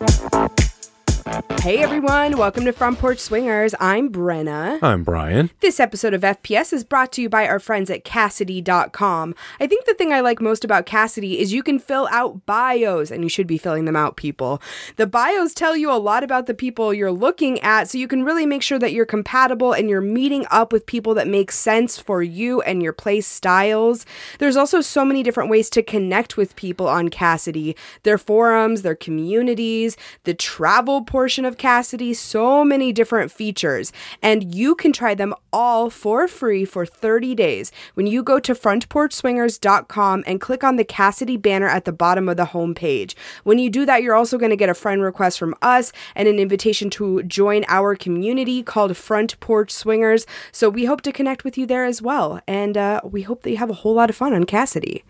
Thank you. Hey everyone, welcome to Front Porch Swingers. I'm Brenna. I'm Brian. This episode of FPS is brought to you by our friends at Kasidie.com. I think the thing I like most about Kasidie is you can fill out bios, and you should be filling them out, people. The bios tell you a lot about the people you're looking at, so you can really make sure that you're compatible and you're meeting up with people that make sense for you and your play styles. There's also so many different ways to connect with people on Kasidie their forums, their communities, the travel portion of Kasidie, so many different features. And you can try them all for free for 30 days when you go to frontporchswingers.com and click on the Kasidie banner at the bottom of the homepage. When you do that, you're also going to get a friend request from us and an invitation to join our community called Front Porch Swingers. So we hope to connect with you there as well. And uh, we hope that you have a whole lot of fun on Kasidie.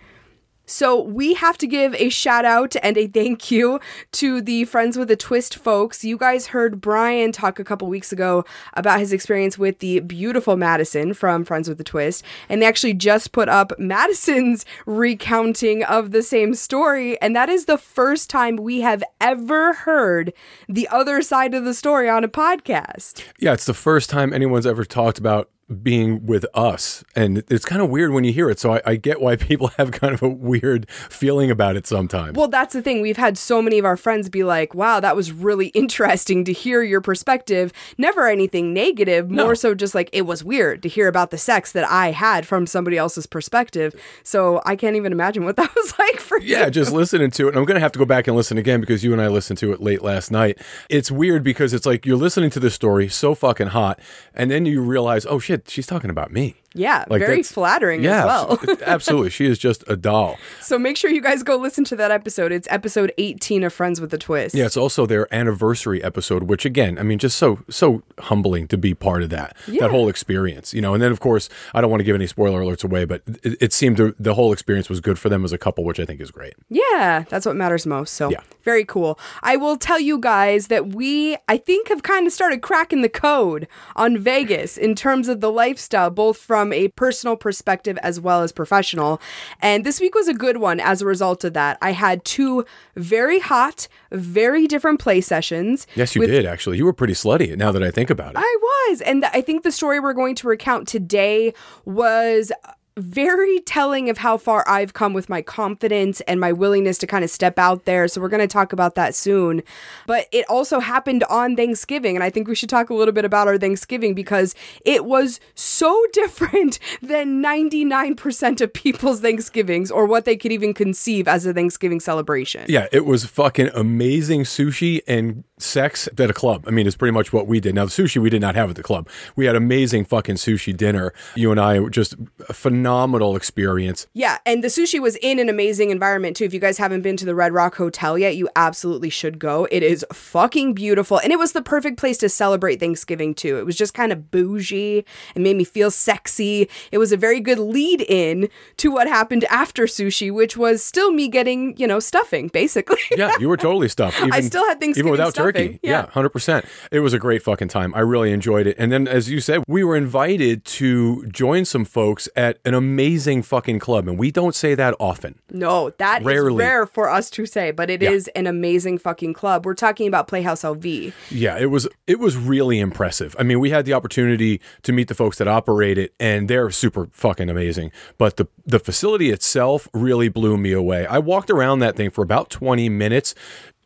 So we have to give a shout out and a thank you to the Friends with a Twist folks. You guys heard Brian talk a couple weeks ago about his experience with the beautiful Madison from Friends with a Twist, and they actually just put up Madison's recounting of the same story, and that is the first time we have ever heard the other side of the story on a podcast. Yeah, it's the first time anyone's ever talked about being with us. And it's kind of weird when you hear it. So I, I, get why people have kind of a weird feeling about it sometimes. Well, that's the thing. We've had so many of our friends be like, wow, that was really interesting to hear your perspective. Never anything negative, more no. so just like it was weird to hear about the sex that I had from somebody else's perspective. So I can't even imagine what that was like for you. Yeah, just listening to it. And I'm going to have to go back and listen again because you and I listened to it late last night. It's weird because it's like you're listening to this story so fucking hot. And then you realize, oh shit, she's talking about me. Yeah, like very flattering yeah, as well. absolutely. She is just a doll. So make sure you guys go listen to that episode. It's episode 18 of Friends with a Twist. Yeah, it's also their anniversary episode, which again, I mean, just so so humbling to be part of that. Yeah. That whole experience, you know. And then of course, I don't want to give any spoiler alerts away, but it, it seemed to, the whole experience was good for them as a couple, which I think is great. Yeah, that's what matters most. So yeah. very cool. I will tell you guys that we I think have kind of started cracking the code on Vegas in terms of the lifestyle both from a personal perspective as well as professional. And this week was a good one as a result of that. I had two very hot, very different play sessions. Yes, you with- did actually. You were pretty slutty now that I think about it. I was. And I think the story we're going to recount today was very telling of how far I've come with my confidence and my willingness to kind of step out there. So we're going to talk about that soon. But it also happened on Thanksgiving. And I think we should talk a little bit about our Thanksgiving because it was so different than 99% of people's Thanksgivings or what they could even conceive as a Thanksgiving celebration. Yeah, it was fucking amazing sushi and sex at a club. I mean, it's pretty much what we did. Now, the sushi we did not have at the club. We had amazing fucking sushi dinner. You and I were just phenomenal experience. Yeah, and the sushi was in an amazing environment too. If you guys haven't been to the Red Rock Hotel yet, you absolutely should go. It is fucking beautiful, and it was the perfect place to celebrate Thanksgiving too. It was just kind of bougie and made me feel sexy. It was a very good lead in to what happened after sushi, which was still me getting, you know, stuffing basically. yeah, you were totally stuffed. Even, I still had Thanksgiving even without stuffing turkey. Yeah. yeah, 100%. It was a great fucking time. I really enjoyed it. And then, as you said, we were invited to join some folks at an amazing fucking club. And we don't say that often. No, that Rarely. is rare for us to say, but it yeah. is an amazing fucking club. We're talking about Playhouse LV. Yeah, it was it was really impressive. I mean, we had the opportunity to meet the folks that operate it, and they're super fucking amazing. But the the facility itself really blew me away. I walked around that thing for about 20 minutes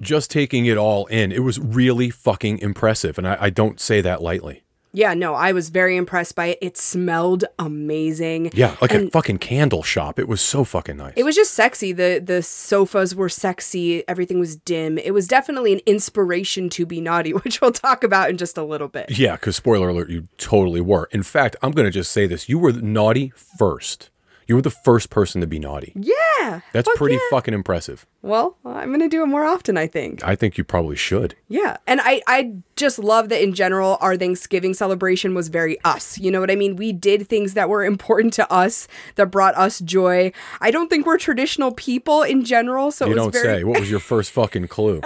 just taking it all in. It was really fucking impressive. And I, I, don't say that lightly. Yeah, no, I was very impressed by it. It smelled amazing. Yeah, like and a fucking candle shop. It was so fucking nice. It was just sexy. The the sofas were sexy. Everything was dim. It was definitely an inspiration to be naughty, which we'll talk about in just a little bit. Yeah, because spoiler alert, you totally were. In fact, I'm going to just say this: you were naughty first You were the first person to be naughty. Yeah. That's fuck pretty yeah. fucking impressive. Well, I'm going to do it more often, I think. I think you probably should. Yeah. And I, I just love that in general, our Thanksgiving celebration was very us. You know what I mean? We did things that were important to us, that brought us joy. I don't think we're traditional people in general. So You it was don't very, say. What was your first fucking clue?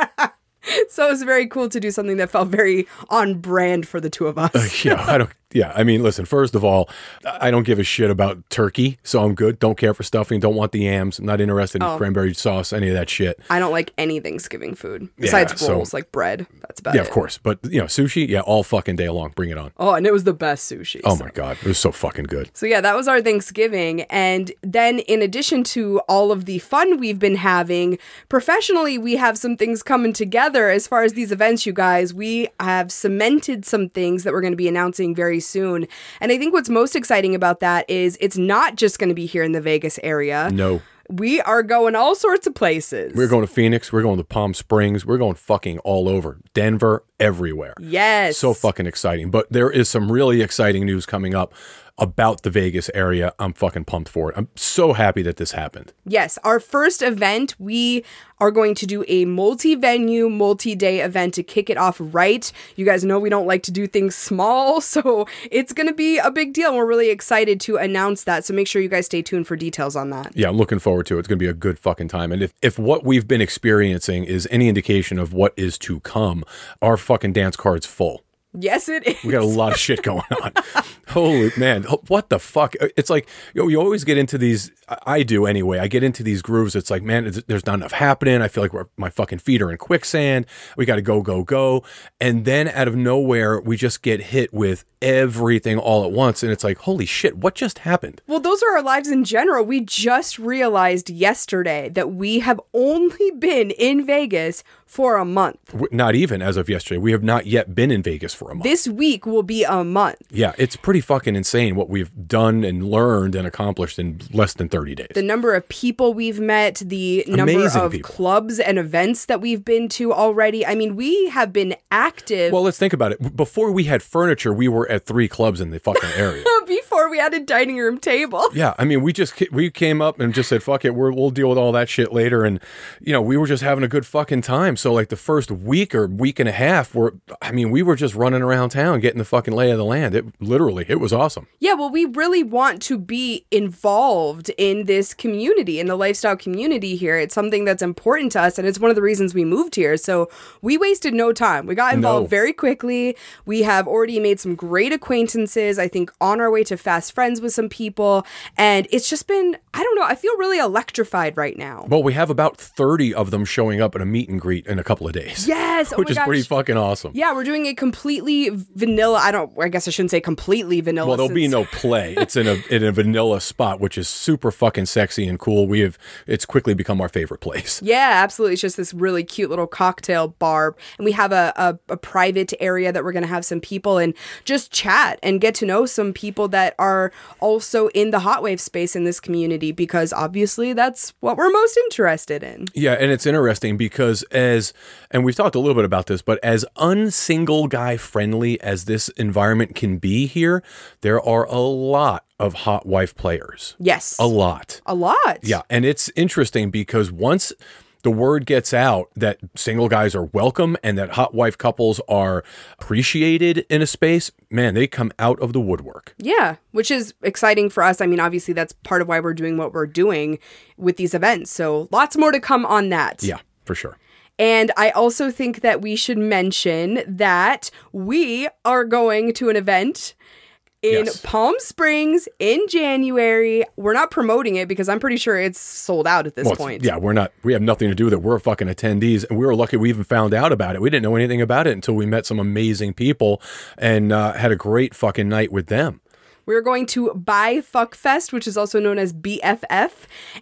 so it was very cool to do something that felt very on brand for the two of us. yeah, I don't. Yeah, I mean, listen. First of all, I don't give a shit about turkey, so I'm good. Don't care for stuffing. Don't want the yams. Not interested in Oh. cranberry sauce. Any of that shit. I don't like any Thanksgiving food besides so- rolls, like bread. That's about Yeah, it. of course. But you know, sushi. Yeah, all fucking day long. Bring it on. Oh, and it was the best sushi. Oh so- my god, it was so fucking good. So yeah, that was our Thanksgiving. And then in addition to all of the fun we've been having, professionally we have some things coming together as far as these events, you guys. We have cemented some things that we're going to be announcing very soon. And I think what's most exciting about that is it's not just going to be here in the Vegas area. No, We are going all sorts of places. we're going to Phoenix. We're going to Palm Springs. We're going fucking all over. Denver, everywhere. Yes. So fucking exciting. But there is some really exciting news coming up about the Vegas area. I'm fucking pumped for it. I'm so happy that this happened. Yes, our first event, we are going to do a multi venue, multi day event to kick it off right. You guys know we don't like to do things small, so it's going to be a big deal. We're really excited to announce that. So make sure you guys stay tuned for details on that. Yeah, I'm looking forward to it. It's going to be a good fucking time. And if, if what we've been experiencing is any indication of what is to come, our fucking dance card's full. Yes, it is. We got a lot of shit going on. Holy man, oh, what the fuck? Uh, it's like you, know, you always get into these. I- do anyway. I get into these grooves. It's like, man, there's not enough happening. I feel like my fucking feet are in quicksand. We got to go, go, go. And then out of nowhere, we just get hit with everything all at once, and it's like, holy shit, what just happened? Well, those are our lives in general. We just realized yesterday that we have only been in Vegas for a month. Not even as of yesterday. We have not yet been in Vegas for a month. This week will be a month. yeah, it's pretty fucking insane what we've done and learned and accomplished in less than 30 days. the number of people we've met, the number Amazing of people. clubs and events that we've been to already. I mean, we have been active well, let's think about it. Before we had furniture, we were at three clubs in the fucking area. before we had a dining room table. Yeah, I mean, we just we came up and just said, "Fuck it, we're, we'll deal with all that shit later." And you know, we were just having a good fucking time. So like the first week or week and a half, were I mean, we were just running around town getting the fucking lay of the land. It literally, it was awesome. Yeah, well, we really want to be involved in this community, in the lifestyle community here. It's something that's important to us, and it's one of the reasons we moved here. So we wasted no time. We got involved No. very quickly. We have already made some great acquaintances, I think, on our way to fast friends with some people. And it's just been, I don't know, I feel really electrified right now. Well, we have about thirty of them showing up at a meet and greet in a couple of days. Yes, oh which my is gosh. pretty fucking awesome. Yeah, we're doing a completely vanilla. I don't. I guess I shouldn't say completely vanilla. Well, there'll be no play. It's in a in a vanilla spot, which is super fucking sexy and cool. We have it's quickly become our favorite place. Yeah, absolutely. It's just this really cute little cocktail bar. And we have a, a, a private area that we're going to have some people and just chat and get to know some people that are also in the hot wife space in this community because obviously that's what we're most interested in. Yeah, and it's interesting because as and we've talked a little bit about this, but as unsingle guy friendly as this environment can be here, there are a lot of hot wife players. Yes. A lot. A lot. Yeah, and it's interesting because once the word gets out that single guys are welcome and that hot wife couples are appreciated in a space, man, they come out of the woodwork. Yeah, which is exciting for us. I mean, obviously, that's part of why we're doing what we're doing with these events. So lots more to come on that. Yeah, for sure. And I also think that we should mention that we are going to an event in Yes. Palm Springs in January. We're not promoting it because I'm pretty sure it's sold out at this Well, point. Yeah, we're not. We have nothing to do with it. We're fucking attendees, and we were lucky we even found out about it. We didn't know anything about it until we met some amazing people and uh, had a great fucking night with them. We're going to Bi Fuck Fest, which is also known as BFF,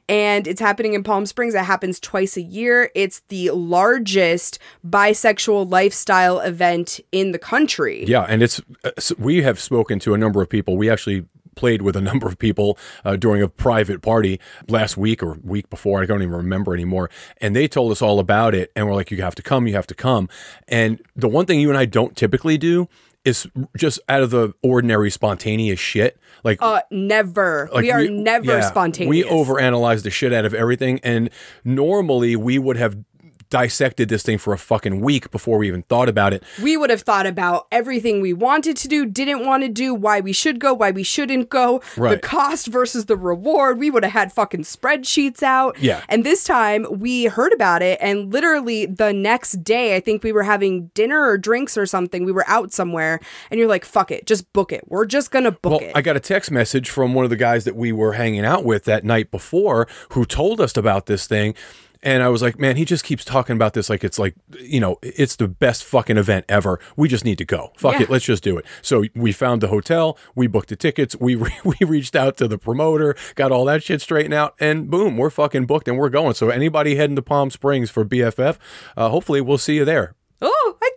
and it's happening in Palm Springs. It happens twice a year. It's the largest bisexual lifestyle event in the country. Yeah, and it's uh, we have spoken to a number of people. We actually played with a number of people uh, during a private party last week or week before. I don't even remember anymore. And they told us all about it, and we're like, "You have to come. You have to come." And the one thing you and I don't typically do is just out of the ordinary spontaneous shit. Like Uh, never. like we are never yeah, spontaneous. We overanalyze the shit out of everything, and normally we would have dissected this thing for a fucking week before we even thought about it. we would have thought about everything we wanted to do, didn't want to do, why we should go, why we shouldn't go, the cost versus the reward. We would have had fucking spreadsheets out. Yeah. And this time we heard about it, and literally the next day, I think we were having dinner or drinks or something. We were out somewhere, and you're like, fuck it, just book it. We're just gonna book Well, it. I got a text message from one of the guys that we were hanging out with that night before who told us about this thing. And I was like, man, he just keeps talking about this like it's like, you know, it's the best fucking event ever. We just need to go. Fuck Yeah. it. Let's just do it. So we found the hotel. We booked the tickets. We, re- we reached out to the promoter, got all that shit straightened out. And boom, we're fucking booked and we're going. So anybody heading to Palm Springs for BFF, uh, hopefully we'll see you there.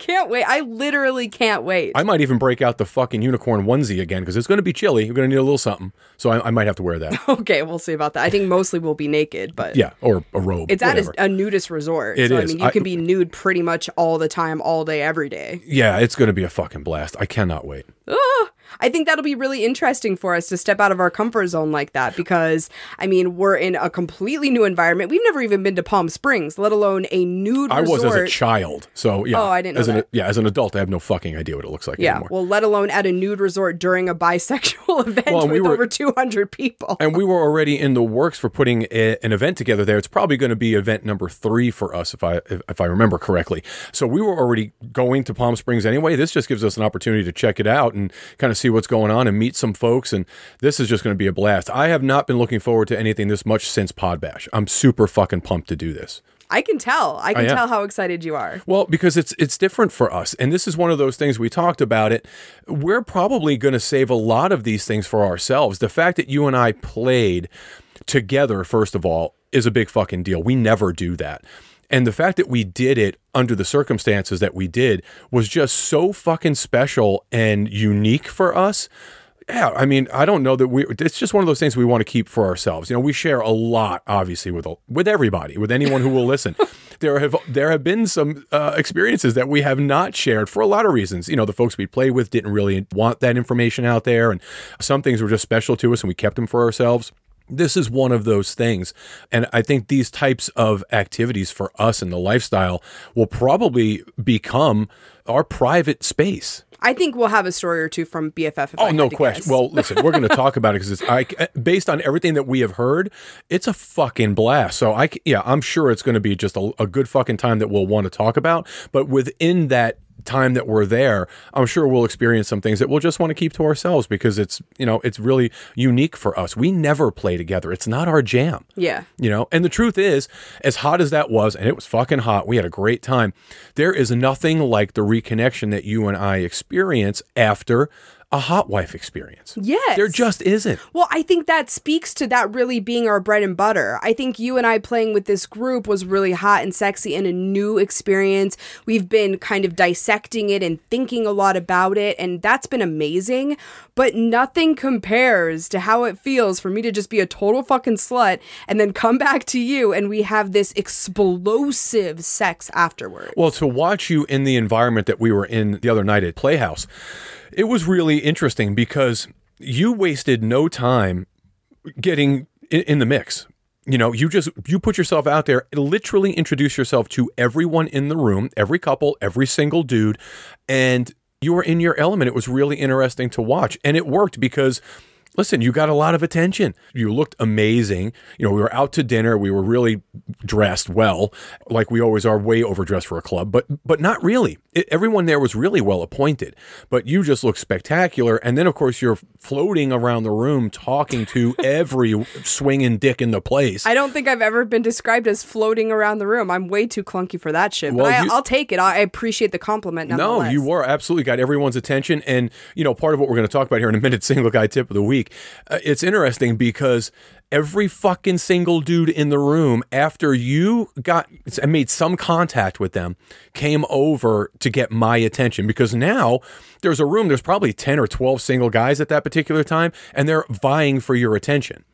Can't wait. I literally can't wait. I might even break out the fucking unicorn onesie again because it's going to be chilly. You're going to need a little something. So I, I might have to wear that. okay, we'll see about that. I think mostly we'll be naked, but Yeah, or a robe. It's at a, a nudist resort. It so, is. I mean, you I- can be nude pretty much all the time, all day, every day. yeah, it's going to be a fucking blast. I cannot wait. Ah, I think that'll be really interesting for us to step out of our comfort zone like that because, I mean, we're in a completely new environment. We've never even been to Palm Springs, let alone a nude resort. I resort. was as a child, so yeah. Oh, I didn't know as an, that. Yeah, as an adult, I have no fucking idea what it looks like yeah, anymore. well, let alone at a nude resort during a bisexual event Well, with we were- over 200 people. and we were already in the works for putting a, an event together there. It's probably going to be event number three for us, if I if, if I remember correctly. So we were already going to Palm Springs anyway. This just gives us an opportunity to check it out and kind of see what's going on and meet some folks. And this is just going to be a blast. I have not been looking forward to anything this much since Podbash. I'm super fucking pumped to do this. I can tell. I can am. tell how excited you are. Well, because it's it's different for us, and this is one of those things we talked about. It, we're probably going to save a lot of these things for ourselves. The fact that you and I played together, first of all, is a big fucking deal. We never do that. And the fact that we did it under the circumstances that we did was just so fucking special and unique for us. Yeah, I mean, I don't know that we. It's just one of those things we want to keep for ourselves. You know, we share a lot, obviously, with with everybody, with anyone who will listen. There have there have been some uh, experiences that we have not shared for a lot of reasons. You know, the folks we play with didn't really want that information out there, and some things were just special to us, and we kept them for ourselves. This is one of those things. And I think these types of activities for us in the lifestyle will probably become our private space. I think we'll have a story or two from BFF. Oh, no question. guess. Well, listen, we're going to talk about it because it's I, based on everything that we have heard, it's a fucking blast. So I, yeah, I'm sure it's going to be just a, a good fucking time that we'll want to talk about. But within that time that we're there, I'm sure we'll experience some things that we'll just want to keep to ourselves because it's you know it's really unique for us. We never play together. It's not our jam. yeah. You know, and the truth is, as hot as that was, and it was fucking hot, we had a great time. There is nothing like the reconnection that you and I experience after a hot wife experience. Yes. There just isn't. Well, I think that speaks to that really being our bread and butter. I think you and I playing with this group was really hot and sexy and a new experience. We've been kind of dissecting it and thinking a lot about it, and that's been amazing. But nothing compares to how it feels for me to just be a total fucking slut and then come back to you and we have this explosive sex afterwards. Well, to watch you in the environment that we were in the other night at Playhouse, it was really interesting because you wasted no time getting in, in the mix. You know, you just you put yourself out there, literally introduce yourself to everyone in the room, every couple, every single dude, and you were in your element. It was really interesting to watch, and it worked because listen, you got a lot of attention. You looked amazing. You know, we were out to dinner. We were really dressed well, like we always are, way overdressed for a club, but but not really. It, everyone there was really well appointed, but you just looked spectacular. And then, of course, you're floating around the room talking to every swinging dick in the place. I don't think I've ever been described as floating around the room. I'm way too clunky for that shit. Well, but I, you- I'll take it. I appreciate the compliment. No, you were absolutely got everyone's attention, and you know part of what we're going to talk about here in a minute. Single guy tip of the week. Uh, it's interesting because every fucking single dude in the room, after you got and made some contact with them, came over to get my attention because now there's a room. There's probably ten or twelve single guys at that particular time, and they're vying for your attention.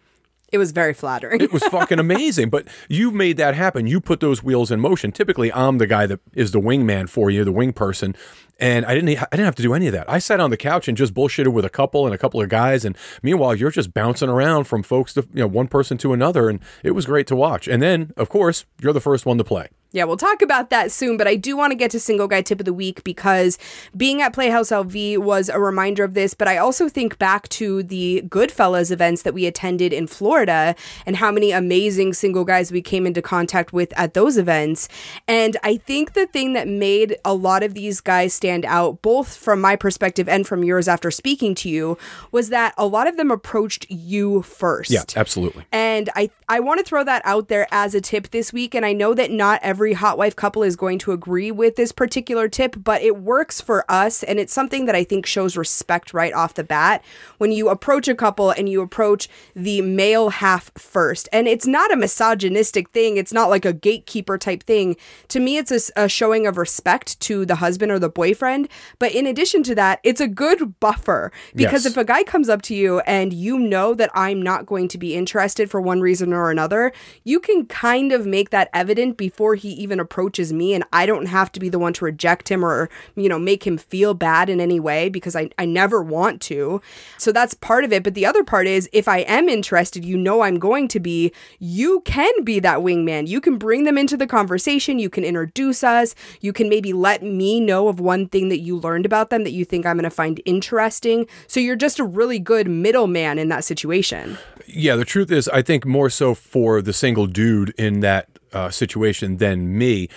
It was very flattering. It was fucking amazing. But you made that happen. You put those wheels in motion. Typically, I'm the guy that is the wingman for you, the wing person. And I didn't I didn't have to do any of that. I sat on the couch and just bullshitted with a couple and a couple of guys. And meanwhile, you're just bouncing around from folks to you know one person to another, and it was great to watch. And then, of course, you're the first one to play. Yeah, we'll talk about that soon, but I do want to get to single guy tip of the week because being at Playhouse LV was a reminder of this, but I also think back to the Goodfellas events that we attended in Florida and how many amazing single guys we came into contact with at those events. And I think the thing that made a lot of these guys stand out, both from my perspective and from yours after speaking to you, was that a lot of them approached you first. Yeah, absolutely. And I I want to throw that out there as a tip this week and I know that not every hot wife couple is going to agree with this particular tip, but it works for us and it's something that I think shows respect right off the bat when you approach a couple and you approach the male half first. And it's not a misogynistic thing, it's not like a gatekeeper type thing. To me it's a, a showing of respect to the husband or the boyfriend, but in addition to that, it's a good buffer because Yes. if a guy comes up to you and you know that I'm not going to be interested for one reason or another, you can kind of make that evident before he even approaches me and I don't have to be the one to reject him or, you know, make him feel bad in any way because I, I never want to. So that's part of it. But the other part is if I am interested, you know I'm going to be, you can be that wingman. You can bring them into the conversation, you can introduce us, you can maybe let me know of one thing that you learned about them that you think I'm going to find interesting. So you're just a really good middleman in that situation. Yeah, the truth is, I think more so for the single dude in that uh, situation than me.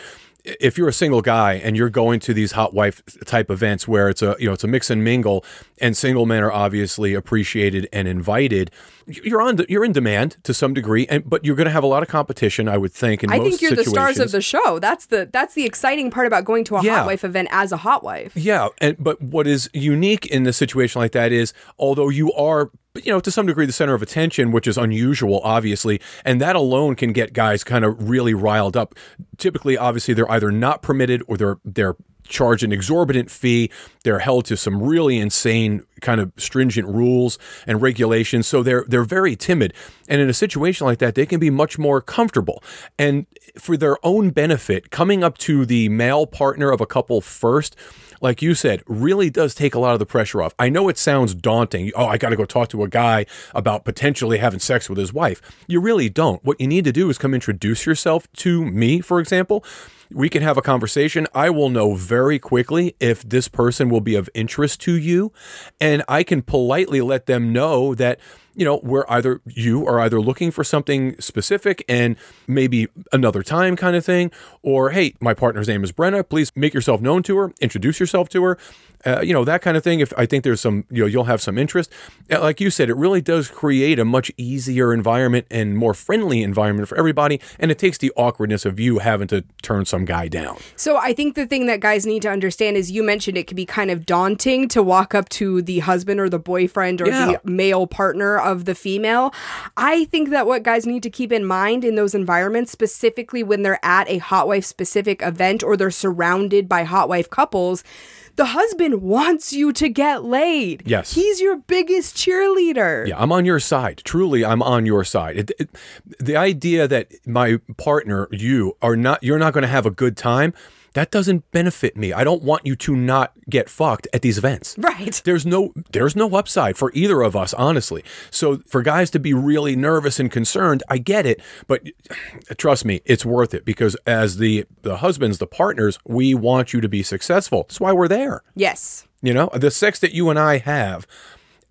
If you're a single guy and you're going to these hot wife type events where it's a you know it's a mix and mingle, and single men are obviously appreciated and invited, you're on you're in demand to some degree, and but you're going to have a lot of competition, I would think. In I think you're the stars of the show. That's the that's the exciting part about going to a Yeah. hot wife event as a hot wife. Yeah, and but what is unique in a situation like that is, although you are, you know, to some degree the center of attention, which is unusual, obviously, and that alone can get guys kind of really riled up. Typically, obviously, they're either not permitted or they're they're charged an exorbitant fee. They're held to some really insane kind of stringent rules and regulations. So they're they're very timid. And in a situation like that, they can be much more comfortable. And for their own benefit, coming up to the male partner of a couple first, like you said, really does take a lot of the pressure off. I know it sounds daunting. Oh, I got to go talk to a guy about potentially having sex with his wife. You really don't. What you need to do is come introduce yourself to me, for example. We can have a conversation. I will know very quickly if this person will be of interest to you. And I can politely let them know that, you know, we're either, you are either looking for something specific and maybe another time kind of thing, or hey, my partner's name is Brenna. Please make yourself known to her, introduce yourself to her. Uh, you know that kind of thing. If I think there's some, you know, you'll have some interest. Uh, Like you said, it really does create a much easier environment and more friendly environment for everybody, and it takes the awkwardness of you having to turn some guy down. So I think the thing that guys need to understand is you mentioned it can be kind of daunting to walk up to the husband or the boyfriend or Yeah. the male partner of the female. I think that what guys need to keep in mind in those environments, specifically when they're at a hot wife specific event or they're surrounded by hot wife couples, the husband wants you to get laid. Yes. He's your biggest cheerleader. Yeah, I'm on your side. Truly, I'm on your side. It, it, the idea that my partner, you, are not, you're not going to have a good time. That doesn't benefit me. I don't want you to not get fucked at these events. Right. There's no there's no upside for either of us, honestly. So for guys to be really nervous and concerned, I get it, but trust me, it's worth it because as the the husbands, the partners, we want you to be successful. That's why we're there. Yes. You know, the sex that you and I have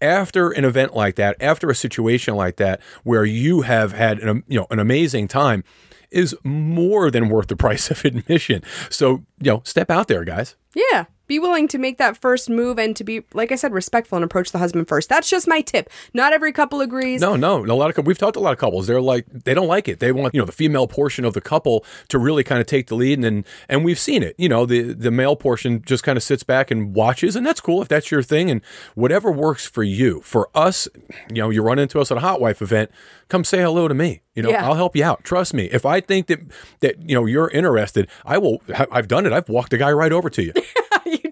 after an event like that, after a situation like that, where you have had an you know an amazing time, is more than worth the price of admission. So you know, step out there, guys. Yeah. Be willing to make that first move and to be, like I said, respectful and approach the husband first. That's just my tip. Not every couple agrees. No, no, a lot of we've talked to a lot of couples. They're like they don't like it. They want you know the female portion of the couple to really kind of take the lead, and and, and we've seen it. You know the the male portion just kind of sits back and watches, and that's cool if that's your thing, and whatever works for you. For us, you know, you run into us at a hot wife event, come say hello to me. You know, Yeah. I'll help you out. Trust me. If I think that that you know you're interested, I will. I've done it. I've walked a guy right over to you.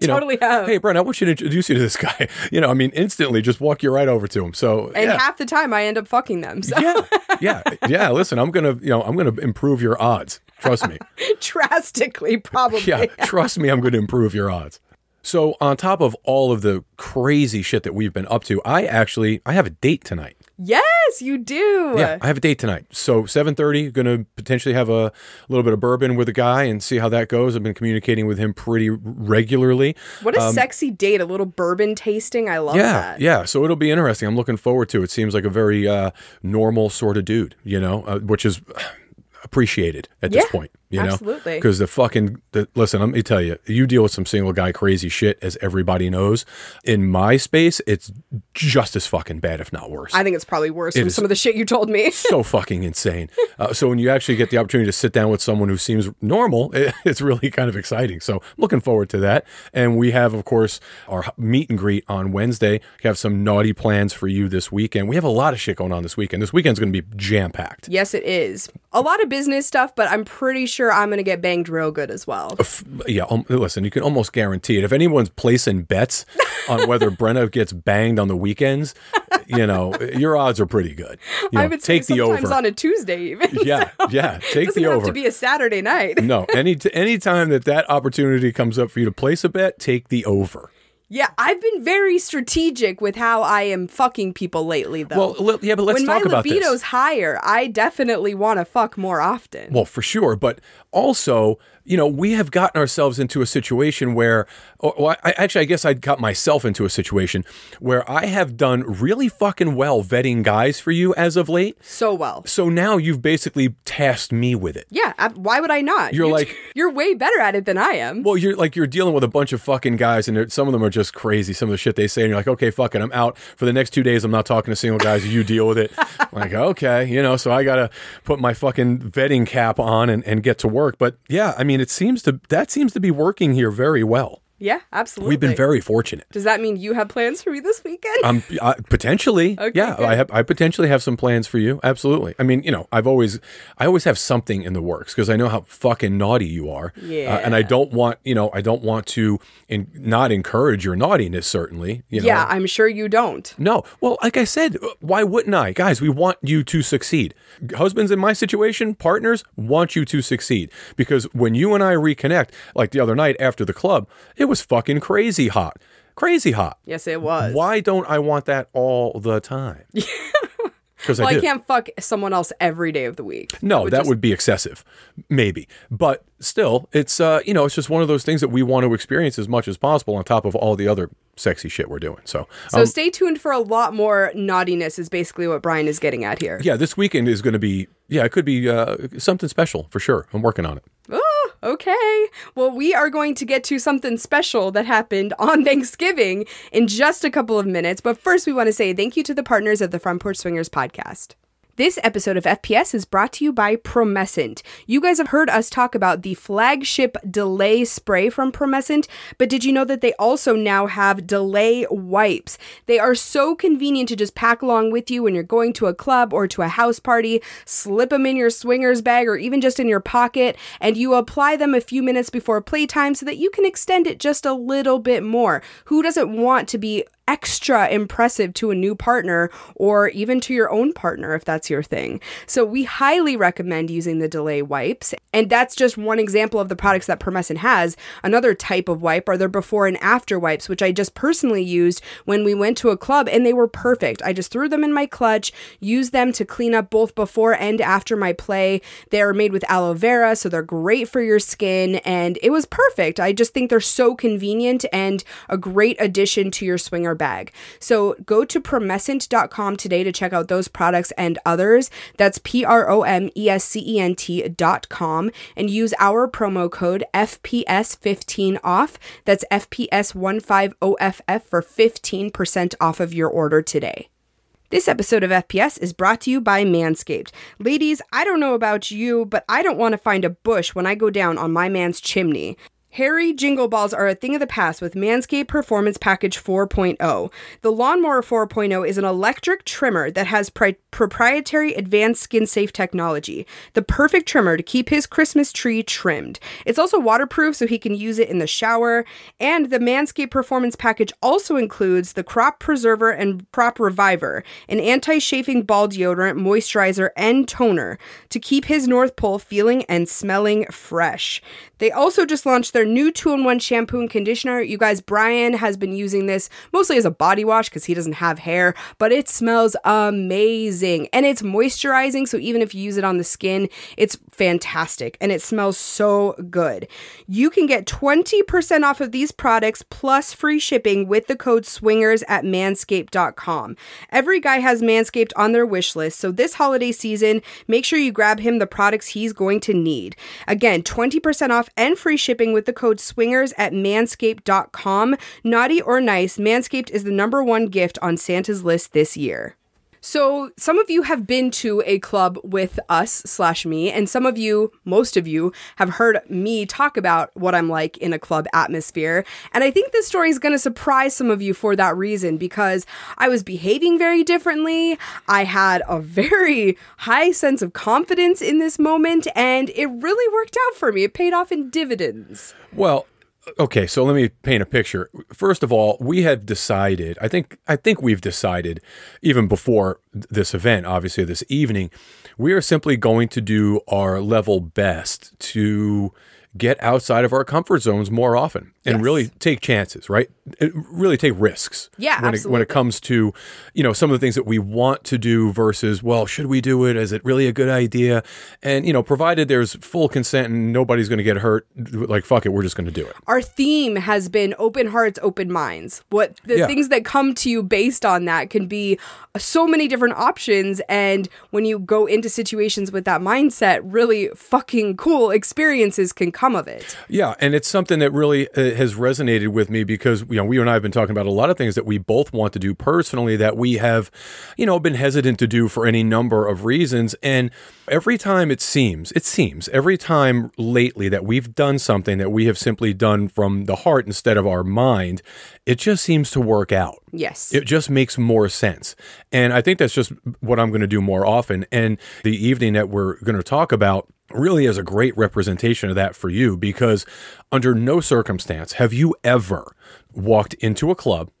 you know, totally have. Hey, Brent, I want you to introduce you to this guy. You know, I mean, instantly, just walk you right over to him. So and yeah. half the time I end up fucking them. So yeah, yeah, yeah. Listen, I'm gonna, you know, I'm gonna improve your odds. Trust me. drastically, probably. Yeah, trust me, I'm going to improve your odds. So, on top of all of the crazy shit that we've been up to, I actually I have a date tonight. Yes, you do. Yeah, I have a date tonight. So, 7:30, going to potentially have a little bit of bourbon with a guy and see how that goes. I've been communicating with him pretty regularly. What a sexy date! A little bourbon tasting. I love Um, Yeah, that. yeah. So it'll be interesting. I'm looking forward to it. Seems like a very uh, normal sort of dude, you know, uh, which is appreciated at this point, you know, absolutely. Because the fucking the, listen, let me tell you, you deal with some single guy crazy shit, as everybody knows. In my space, it's just as fucking bad, if not worse. I think it's probably worse from some of the shit you told me. so fucking insane. Uh, so when you actually get the opportunity to sit down with someone who seems normal, it, it's really kind of exciting. So looking forward to that. And we have, of course, our meet and greet on Wednesday. We have some naughty plans for you this weekend. We have a lot of shit going on this weekend. This weekend's going to be jam packed. yes, it is. A lot of business stuff, but I'm pretty sure I'm going to get banged real good as well. Yeah, um, listen, you can almost guarantee it. If anyone's placing bets on whether Brenna gets banged on the weekends, you know, your odds are pretty good. You I know, would say take the sometimes over. on a Tuesday even. yeah, yeah, take the have over. to be a Saturday night. no, any t- any time that that opportunity comes up for you to place a bet, take the over. Yeah, I've been very strategic with how I am fucking people lately, though. Well, li- yeah, but let's when talk my libido's higher, I definitely want to fuck more often. Well, for sure, but also, you know, we have gotten ourselves into a situation where, or, or I, actually, I guess I got myself into a situation where I have done really fucking well vetting guys for you as of late. so well. So now you've basically tasked me with it. Yeah, I, why would I not? You're You- like- you're way better at it than I am. Well, you're like you're dealing with a bunch of fucking guys, and some of them are just crazy. Some of the shit they say, and you're like, okay, fuck it, I'm out for the next two days. I'm not talking to single guys. You deal with it. like, okay, you know. So I gotta put my fucking vetting cap on and, and get to work. But yeah, I mean, it seems to that seems to be working here very well. Yeah, absolutely. We've been very fortunate. Does that mean you have plans for me this weekend? Um, uh, potentially, Okay, yeah. good. I have. I potentially have some plans for you. Absolutely. I mean, you know, I've always, I always have something in the works because I know how fucking naughty you are. Uh, and I don't want, you know, I don't want to, in, not encourage your naughtiness. Certainly. You know? yeah, I'm sure you don't. No. Well, like I said, why wouldn't I? Guys, we want you to succeed. Husbands in my situation, partners want you to succeed. Because when you and I reconnect, like the other night after the club, it was fucking crazy hot. Crazy hot. Yes, it was. Why don't I want that all the time? Because Well, I I, can't fuck someone else every day of the week. no, that just- would be excessive, maybe. But still, it's uh, you know, it's just one of those things that we want to experience as much as possible on top of all the other sexy shit we're doing. So, So um, stay tuned for a lot more naughtiness. Is basically what Brian is getting at here. yeah, this weekend is going to be yeah, it could be uh, something special for sure. I'm working on it. Oh, okay. Well, we are going to get to something special that happened on Thanksgiving in just a couple of minutes. But first, we want to say thank you to the partners of the Front Porch Swingers podcast. This episode of FPS is brought to you by Promescent. You guys have heard us talk about the flagship delay spray from Promescent, but did you know that they also now have delay wipes? They are so convenient to just pack along with you when you're going to a club or to a house party, slip them in your swingers bag or even just in your pocket, and you apply them a few minutes before playtime so that you can extend it just a little bit more. Who doesn't want to be extra impressive to a new partner or even to your own partner if that's your thing. So we highly recommend using the delay wipes. And that's just one example of the products that Promescent has. Another type of wipe are their before and after wipes, which I just personally used when we went to a club and they were perfect. I just threw them in my clutch, used them to clean up both before and after my play. They are made with aloe vera, so they're great for your skin and it was perfect. I just think they're so convenient and a great addition to your swinger bag. So go to promescent.com today to check out those products and others. That's P R O M E S C E N T.com and use our promo code FPS15 off. That's FPS15OFF for 15% off of your order today. This episode of FPS is brought to you by Manscaped. Ladies, I don't know about you, but I don't want to find a bush when I go down on my man's chimney. Hairy jingle balls are a thing of the past with Manscaped Performance Package 4.0. The Lawnmower 4.0 is an electric trimmer that has pri- proprietary advanced skin safe technology, the perfect trimmer to keep his Christmas tree trimmed. It's also waterproof so he can use it in the shower, and the Manscaped Performance Package also includes the Crop Preserver and Crop Reviver, an anti chafing ball deodorant, moisturizer, and toner to keep his North Pole feeling and smelling fresh. They also just launched their new two in one shampoo and conditioner. You guys, Brian has been using this mostly as a body wash because he doesn't have hair, but it smells amazing and it's moisturizing. So even if you use it on the skin, it's fantastic and it smells so good. You can get 20% off of these products plus free shipping with the code SWINGERS at manscaped.com. Every guy has Manscaped on their wish list, so this holiday season, make sure you grab him the products he's going to need. Again, 20% off and free shipping with the code SWINGERS at manscaped.com. Naughty or nice, Manscaped is the number one gift on Santa's list this year. So, some of you have been to a club with us slash me, and some of you, most of you, have heard me talk about what I'm like in a club atmosphere. And I think this story is going to surprise some of you for that reason because I was behaving very differently. I had a very high sense of confidence in this moment, and it really worked out for me. It paid off in dividends. Well, okay, so let me paint a picture. First of all, we have decided, I think I think we've decided even before this event, obviously this evening, we are simply going to do our level best to get outside of our comfort zones more often and Yes. really take chances, right? And Really take risks. Yeah, when it, when it comes to, you know, some of the things that we want to do versus, well, should we do it? Is it really a good idea? And you know, provided there's full consent and nobody's going to get hurt, like fuck it, we're just going to do it. Our theme has been open hearts, open minds. What the Yeah. things that come to you based on that can be so many different options. And when you go into situations with that mindset, really fucking cool experiences can come of it. Yeah, and it's something that really uh, has resonated with me because you know we and I have been talking about a lot of things that we both want to do personally that we have, you know, been hesitant to do for any number of reasons. And every time it seems, it seems every time lately that we've done something that we have simply done from the heart instead of our mind, it just seems to work out. Yes. It just makes more sense. And I think that's just what I'm going to do more often. And the evening that we're going to talk about really is a great representation of that for you because under no circumstance have you ever walked into a club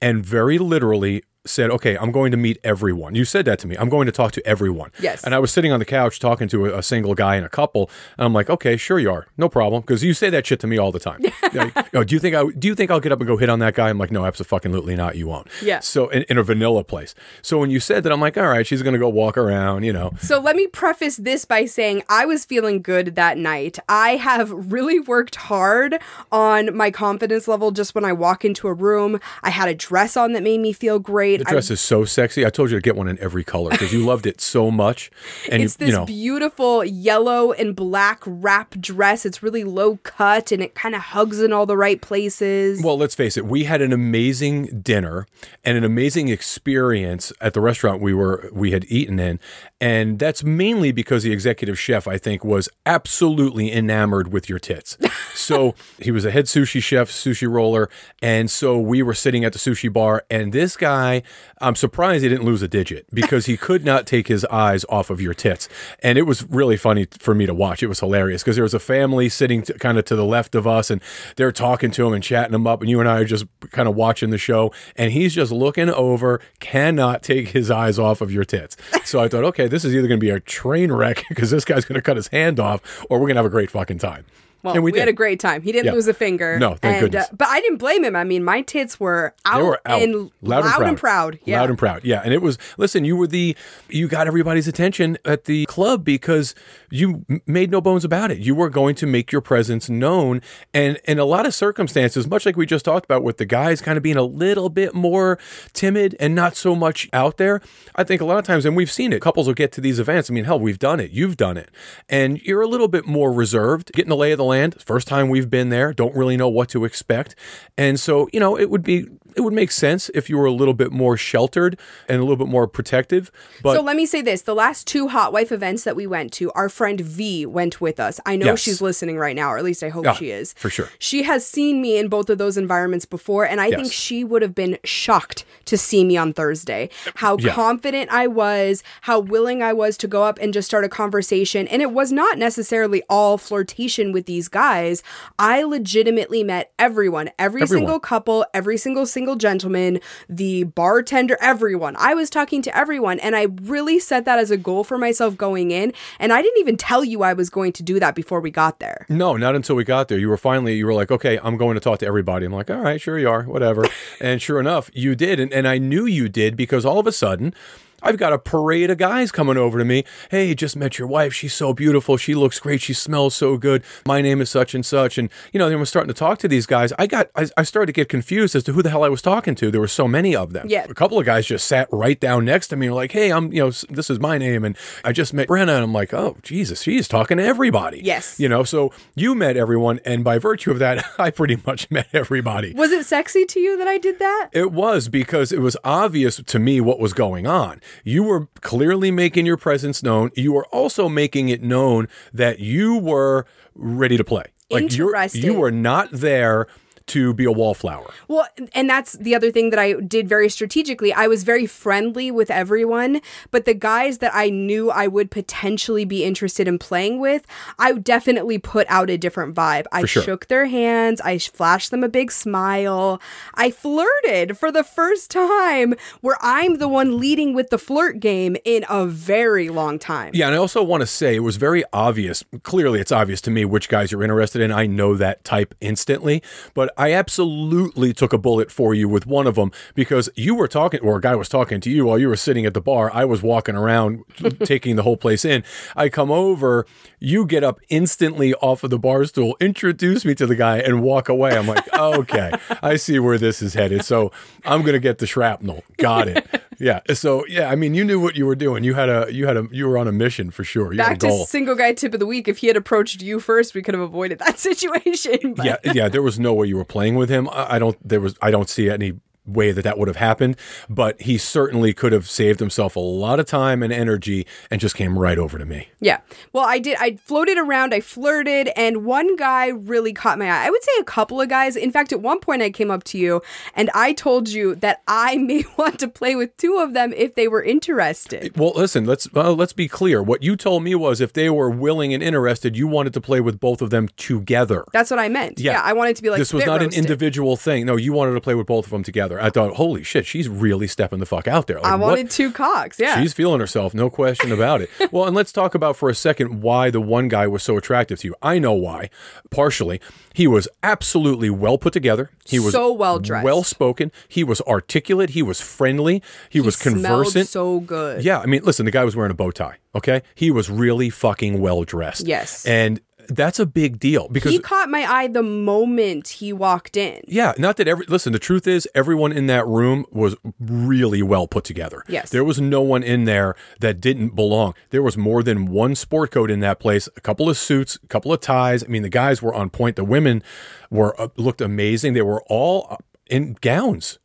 and very literally said, okay, I'm going to meet everyone. You said that to me. I'm going to talk to everyone. Yes. And I was sitting on the couch talking to a, a single guy and a couple, and I'm like, okay, sure you are, no problem, because you say that shit to me all the time. Like, "Oh, do you think I do you think I'll get up and go hit on that guy? I'm like, no, absolutely not. You won't. Yeah. So in, in a vanilla place. So when you said that, I'm like, all right, she's gonna go walk around, you know. So let me preface this by saying I was feeling good that night. I have really worked hard on my confidence level just when I walk into a room. I had a dress on that made me feel great. The dress is so sexy. I told you to get one in every color because you loved it so much. And it's you, this you know, beautiful yellow and black wrap dress. It's really low cut and it kind of hugs in all the right places. Well, let's face it, we had an amazing dinner and an amazing experience at the restaurant we were we had eaten in. And that's mainly because the executive chef, I think, was absolutely enamored with your tits. so he was a head sushi chef, sushi roller. And so we were sitting at the sushi bar, and this guy, I'm surprised he didn't lose a digit because he could not take his eyes off of your tits. And it was really funny for me to watch. It was hilarious because there was a family sitting to, kind of to the left of us, and they're talking to him and chatting him up. And you and I are just kind of watching the show, and he's just looking over, cannot take his eyes off of your tits. So I thought, okay, this is either going to be a train wreck because this guy's going to cut his hand off, or we're going to have a great fucking time. Well, and we, we, had a great time. He didn't Yeah. lose a finger. No, thank and, goodness. Uh, but I didn't blame him. I mean, my tits were out, They were out, and loud, and proud. Yeah. Loud and proud. Yeah. And it was, listen, you were the, you got everybody's attention at the club because you made no bones about it. You were going to make your presence known. And in a lot of circumstances, much like we just talked about with the guys kind of being a little bit more timid and not so much out there, I think a lot of times, and we've seen it, couples will get to these events. I mean, hell, we've done it. You've done it. And you're a little bit more reserved, getting the lay of the land. First time we've been there, don't really know what to expect. And so, you know, it would be it would make sense if you were a little bit more sheltered and a little bit more protective. But so let me say this: the last two hot wife events that we went to, our friend V went with us. I know Yes. she's listening right now, or at least I hope Yeah, she is. for sure. She has seen me in both of those environments before, and I think she would have been shocked to see me on Thursday. How Yeah. confident I was, how willing I was to go up and just start a conversation. And it was not necessarily all flirtation with these guys. I legitimately met everyone, every Everyone. single couple, every single single gentleman, the bartender, everyone. I was talking to everyone, and I really set that as a goal for myself going in. And I didn't even tell you I was going to do that before we got there. No, not until we got there. You were finally, you were like, okay, I'm going to talk to everybody. I'm like, all right, sure you are, whatever. and sure enough, you did. And, and I knew you did because all of a sudden, I've got a parade of guys coming over to me. Hey, just met your wife. She's so beautiful. She looks great. She smells so good. My name is such and such. And, you know, then we're starting to talk to these guys. I got, I, I started to get confused as to who the hell I was talking to. There were so many of them. Yeah. A couple of guys just sat right down next to me and were like, hey, I'm, you know, this is my name. And I just met Brenna. And I'm like, oh, Jesus, she's talking to everybody. Yes. You know, so you met everyone. And by virtue of that, I pretty much met everybody. Was it sexy to you that I did that? It was because it was obvious to me what was going on. You were clearly making your presence known. You were also making it known that you were ready to play. Like Interesting. you were not there to be a wallflower. Well, and that's the other thing that I did very strategically. I was very friendly with everyone, but the guys that I knew I would potentially be interested in playing with, I definitely put out a different vibe. I sure. shook their hands, I flashed them a big smile. I flirted for the first time where I'm the one leading with the flirt game in a very long time. Yeah, and I also want to say it was very obvious. Clearly, it's obvious to me which guys you're interested in. I know that type instantly, but I absolutely took a bullet for you with one of them because you were talking, or a guy was talking to you while you were sitting at the bar. I was walking around, taking the whole place in. I come over, you get up instantly off of the bar stool, introduce me to the guy, and walk away. I'm like, okay, I see where this is headed. So I'm gonna get the shrapnel. Got it. Yeah. So yeah, I mean, you knew what you were doing. You had a, you had a, you were on a mission for sure. You Back had a to single guy tip of the week. If he had approached you first, we could have avoided that situation. But yeah, yeah. There was no way you were playing with him. I I don't. There was. I don't see any way that that would have happened. But he certainly could have saved himself a lot of time and energy and just came right over to me. Yeah. Well, I did. I floated around, I flirted, and one guy really caught my eye. I would say a couple of guys. In fact, at one point, I came up to you and I told you that I may want to play with two of them if they were interested. Well, listen. Let's uh, let's be clear. What you told me was if they were willing and interested, you wanted to play with both of them together. That's what I meant. Yeah. I wanted to be like, this was not roasted. an individual thing. No, you wanted to play with both of them together. I thought, holy shit, she's really stepping the fuck out there. Like, I what- wanted two cocks. Yeah. She's feeling herself, no question about it. well, and let's talk about for a second why the one guy was so attractive to you. I know why, partially. He was absolutely well put together. He was So well-dressed. well spoken. He was articulate. He was friendly. He, was conversant. so good. yeah, I mean, listen, the guy was wearing a bow tie. Okay, he was really fucking well dressed. Yes. and that's a big deal because He caught my eye the moment he walked in. yeah, not that every listen, the truth is everyone in that room was really well put together. Yes. There was no one in there that didn't belong. There was more than one sport coat in that place, a couple of suits, a couple of ties. I mean, the guys were on point. The women were uh, looked amazing. They were all in gowns.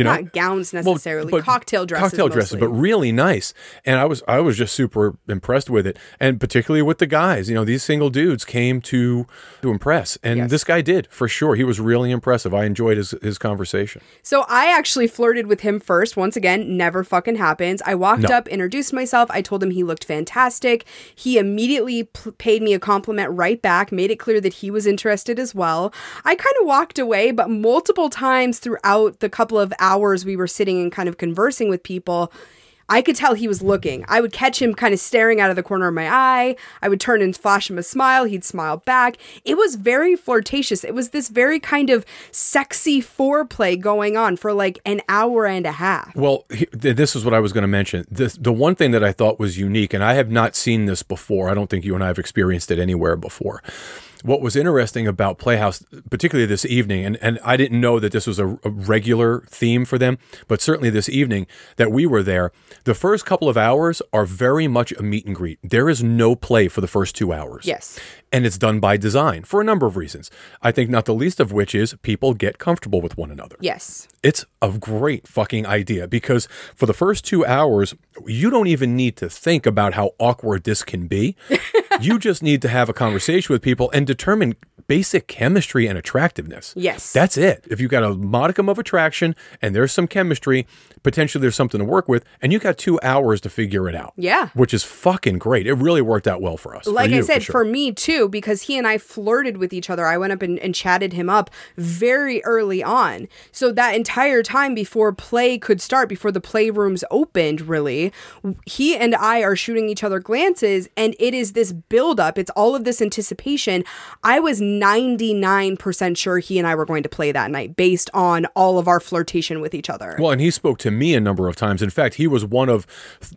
You know, Not gowns necessarily, but cocktail dresses. cocktail dresses, mostly. but really nice. And I was I was just super impressed with it, and particularly with the guys. You know, these single dudes came to to impress, and Yes. this guy did for sure. He was really impressive. I enjoyed his his conversation. So I actually flirted with him first. Once again, never fucking happens. I walked No. up, introduced myself. I told him he looked fantastic. He immediately p- paid me a compliment right back, made it clear that he was interested as well. I kind of walked away, but multiple times throughout the couple of hours we were sitting and kind of conversing with people, I could tell he was looking. I would catch him kind of staring out of the corner of my eye. I would turn and flash him a smile. He'd smile back. It was very flirtatious. It was this very kind of sexy foreplay going on for like an hour and a half. Well, this is what I was going to mention. This, the one thing that I thought was unique, and I have not seen this before. I don't think you and I have experienced it anywhere before. What was interesting about Playhouse, particularly this evening, and, and I didn't know that this was a, a regular theme for them, but certainly this evening that we were there, the first couple of hours are very much a meet and greet. There is no play for the first two hours. Yes. And it's done by design for a number of reasons. I think not the least of which is people get comfortable with one another. Yes. It's a great fucking idea because for the first two hours, you don't even need to think about how awkward this can be. you just need to have a conversation with people and determine basic chemistry and attractiveness. Yes. That's it. If you've got a modicum of attraction and there's some chemistry, potentially there's something to work with, and you got two hours to figure it out. Yeah. Which is fucking great. It really worked out well for us. For like I you, said, sure. for me too, because he and I flirted with each other. I went up and, and chatted him up very early on. So that entire time before play could start, before the playrooms opened, really, he and I are shooting each other glances, and it is this buildup. It's all of this anticipation. I was 99% sure he and I were going to play that night based on all of our flirtation with each other. Well, and he spoke to me a number of times. In fact, he was one of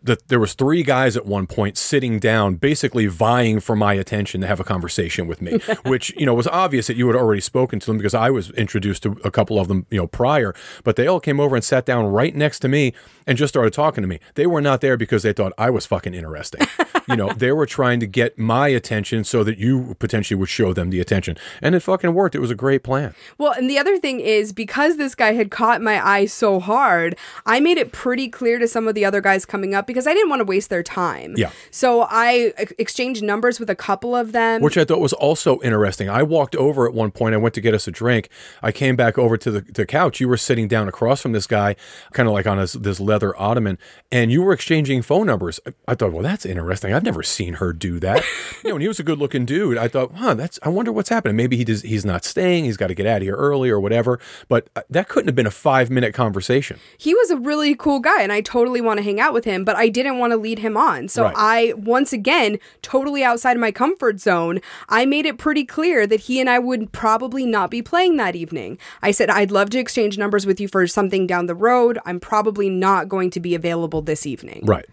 the. There was three guys at one point sitting down, basically vying for my attention to have a conversation with me, which you know was obvious that you had already spoken to them because I was introduced to a couple of them, you know, prior. But they all came over and sat down right next to me and just started talking to me. They were not there because they thought I was fucking interesting. you know, they were trying to get my attention so that you potentially would show them the attention, and it fucking worked. It was a great plan. Well, and the other thing is because this guy had caught my eye so hard, I made it pretty clear to some of the other guys coming up because I didn't want to waste their time. Yeah. So I ex- exchanged numbers with a couple of them. which I thought was also interesting. I walked over at one point. I went to get us a drink. I came back over to the, the couch. You were sitting down across from this guy, kind of like on his, this leather ottoman, and you were exchanging phone numbers. I, I thought, well, that's interesting. I've never seen her do that. you know, and he was a good looking dude. I thought, huh, that's. I wonder what's happening. Maybe he does, he's not staying. He's got to get out of here early or whatever. But uh, that couldn't have been a five minute conversation. he was a really cool guy and I totally want to hang out with him, but I didn't want to lead him on. So Right. I, once again, totally outside of my comfort zone, I made it pretty clear that he and I would probably not be playing that evening. I said, I'd love to exchange numbers with you for something down the road. I'm probably not going to be available this evening. Right.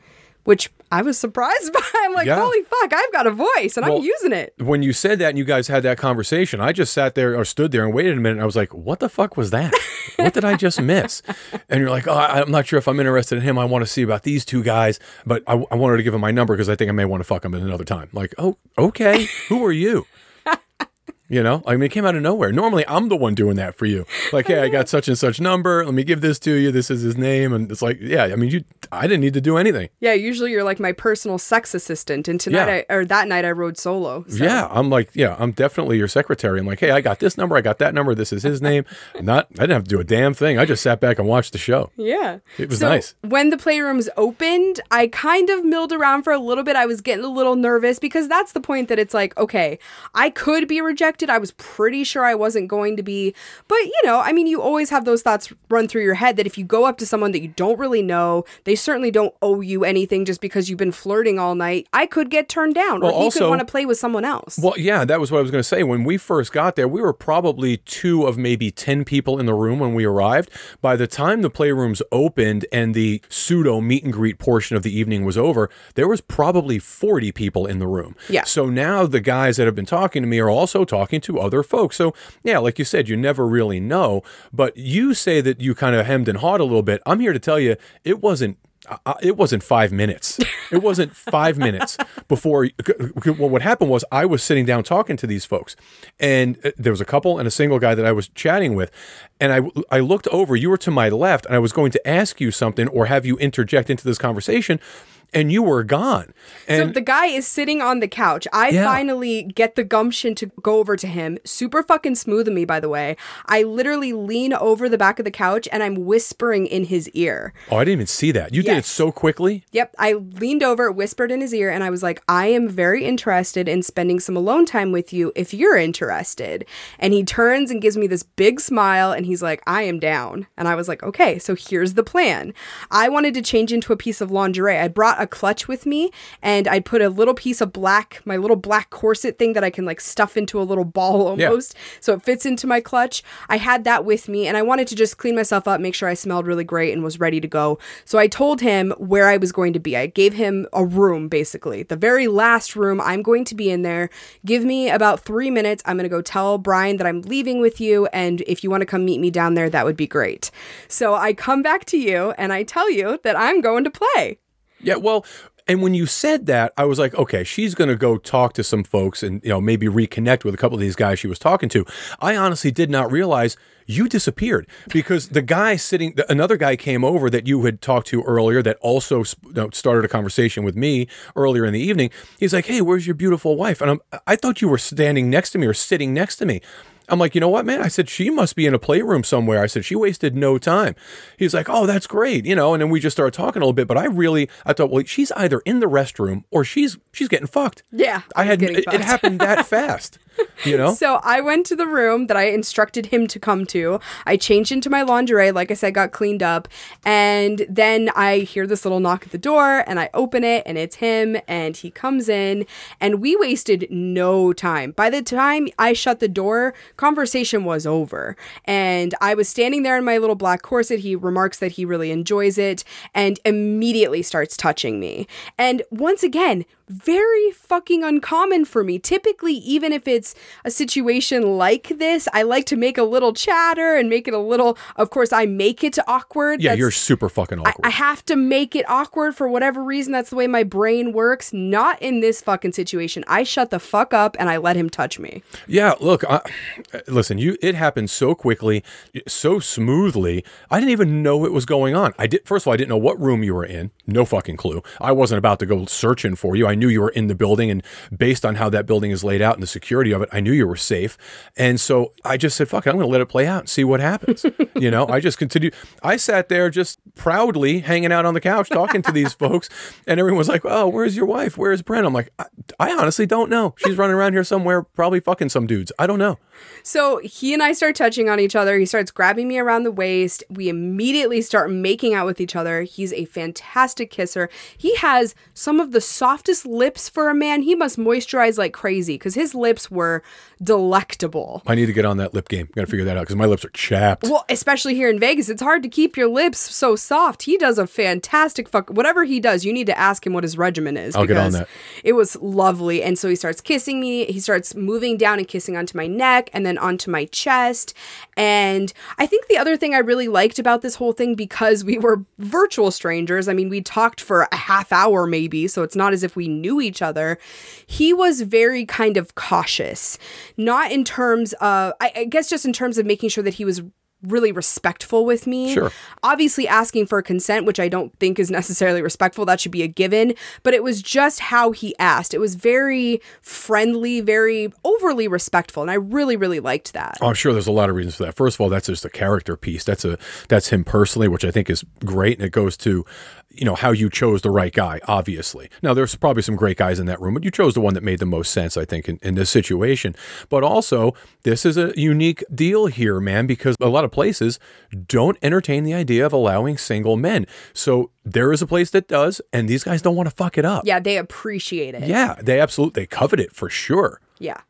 Which I was surprised by. I'm like, Yeah. holy fuck, I've got a voice and Well, I'm using it. when you said that and you guys had that conversation, I just sat there or stood there and waited a minute. And I was like, what the fuck was that? what did I just miss? And you're like, oh, I'm not sure if I'm interested in him. I want to see about these two guys, but I, I wanted to give him my number because I think I may want to fuck him at another time. Like, oh, okay. Who are you? You know, I mean, it came out of nowhere. Normally, I'm the one doing that for you. Like, hey, I got such and such number. Let me give this to you. This is his name, and it's like, yeah. I mean, you, I didn't need to do anything. Yeah, usually you're like my personal sex assistant. And tonight, Yeah. I, or that night, I rode solo. So. Yeah, I'm like, yeah, I'm definitely your secretary. I'm like, hey, I got this number, I got that number, this is his name. Not, I didn't have to do a damn thing. I just sat back and watched the show. Yeah. It was so nice. When the playrooms opened, I kind of milled around for a little bit. I was getting a little nervous because that's the point that it's like, okay, I could be rejected. I was pretty sure I wasn't going to be. But, you know, I mean, you always have those thoughts run through your head that if you go up to someone that you don't really know, they certainly don't owe you anything just because you've been flirting all night. I could get turned down Well, or he also- could want to play with someone else. Well, yeah, that was what I was going to say. When we first got there, we were probably two of maybe 10 people in the room when we arrived. By the time the playrooms opened and the pseudo meet and greet portion of the evening was over, there was probably 40 people in the room. Yeah. So now the guys that have been talking to me are also talking to other folks. So, yeah, like you said, you never really know. But you say that you kind of hemmed and hawed a little bit. I'm here to tell you, it wasn't. Uh, it wasn't five minutes. It wasn't five minutes before. Well, what happened was I was sitting down talking to these folks, and uh, there was a couple and a single guy that I was chatting with, and I I looked over. You were to my left, and I was going to ask you something or have you interject into this conversation, and you were gone. So the guy is sitting on the couch. I Yeah. finally get the gumption to go over to him. Super fucking smooth of me, by the way. I literally lean over the back of the couch and I'm whispering in his ear. oh, I didn't even see that. You did it so quickly. Yep, I leaned over, whispered in his ear, and I was like, I am very interested in spending some alone time with you if you're interested. And he turns and gives me this big smile and he's like, I am down. And I was like, okay, so here's the plan. I wanted to change into a piece of lingerie. I brought a clutch with me and I'd put a little piece of black, my little black corset thing that I can like stuff into a little ball Yeah. almost. So it fits into my clutch. I had that with me and I wanted to just clean myself up, make sure I smelled really great and was ready to go. So I told him where I was going to be. I gave him a room basically, the very last room. I'm going to be in there. Give me about three minutes. I'm going to go tell Brian that I'm leaving with you. And if you want to come meet me down there, that would be great. So I come back to you and I tell you that I'm going to play. Yeah, well, and when you said that, I was like, okay, she's going to go talk to some folks and you know maybe reconnect with a couple of these guys she was talking to. I honestly did not realize you disappeared because the guy sitting, another guy came over that you had talked to earlier that also started a conversation with me earlier in the evening. He's like, hey, where's your beautiful wife? And I'm, I thought you were standing next to me or sitting next to me. I'm like, you know what, man? I said, she must be in a playroom somewhere. I said, she wasted no time. He's like, oh, that's great. You know, and then we just started talking a little bit, but I really, I thought, well, she's either in the restroom or she's, she's getting fucked. Yeah, I I had, it, it happened that fast, you know? So I went to the room that I instructed him to come to. I changed into my lingerie, like I said, got cleaned up. And then I hear this little knock at the door and I open it and it's him and he comes in and we wasted no time. By the time I shut the door, conversation was over. And I was standing there in my little black corset. He remarks that he really enjoys it and immediately starts touching me. And once again, very fucking uncommon for me. Typically, even if it's a situation like this, I like to make a little chatter and make it a little, of course, I make it awkward. yeah, That's- you're super fucking awkward. I have to make it awkward for whatever reason. That's the way my brain works. Not in this fucking situation. I shut the fuck up and I let him touch me. Yeah, look, I, listen, you it happened so quickly, so smoothly. I didn't even know it was going on. I did first of all, I didn't know what room you were in. No fucking clue. I wasn't about to go searching for you. I knew you were in the building and based on how that building is laid out and the security of it, I knew you were safe. And so I just said, fuck it, I'm going to let it play out and see what happens. you know, I just continued. I sat there just proudly hanging out on the couch talking to these folks and everyone was like, "Oh, where's your wife? Where's Brenna?" I'm like, I, I honestly don't know. She's running around here somewhere probably fucking some dudes. I don't know. So he and I start touching on each other. He starts grabbing me around the waist. We immediately start making out with each other. He's a fantastic kisser. He has some of the softest lips for a man. He must moisturize like crazy because his lips were delectable. I need to get on that lip game. Got to figure that out because my lips are chapped. Well, especially here in Vegas, it's hard to keep your lips so soft. He does a fantastic fuck. Whatever he does, you need to ask him what his regimen is. I'll get on because that. It was lovely, and so he starts kissing me. He starts moving down and kissing onto my neck, and then onto my chest. And I think the other thing I really liked about this whole thing because we were virtual strangers. I mean, we talked for a half hour maybe, so it's not as if we knew each other. He was very kind of cautious, not in terms of, I, I guess, just in terms of making sure that he was really respectful with me. Sure. Obviously asking for consent, which I don't think is necessarily respectful, that should be a given, but it was just how he asked. It was very friendly, very overly respectful, and I really really liked that. Oh, I'm sure there's a lot of reasons for that. First of all, that's just a character piece. That's a that's him personally, which I think is great, and it goes to you know how you chose the right guy. Obviously, now there's probably some great guys in that room, but you chose the one that made the most sense, I think, in, in this situation. But also, this is a unique deal here, man, because a lot of places don't entertain the idea of allowing single men. So there is a place that does, and these guys don't want to fuck it up. Yeah, they appreciate it. Yeah, they absolutely they covet it for sure. Yeah.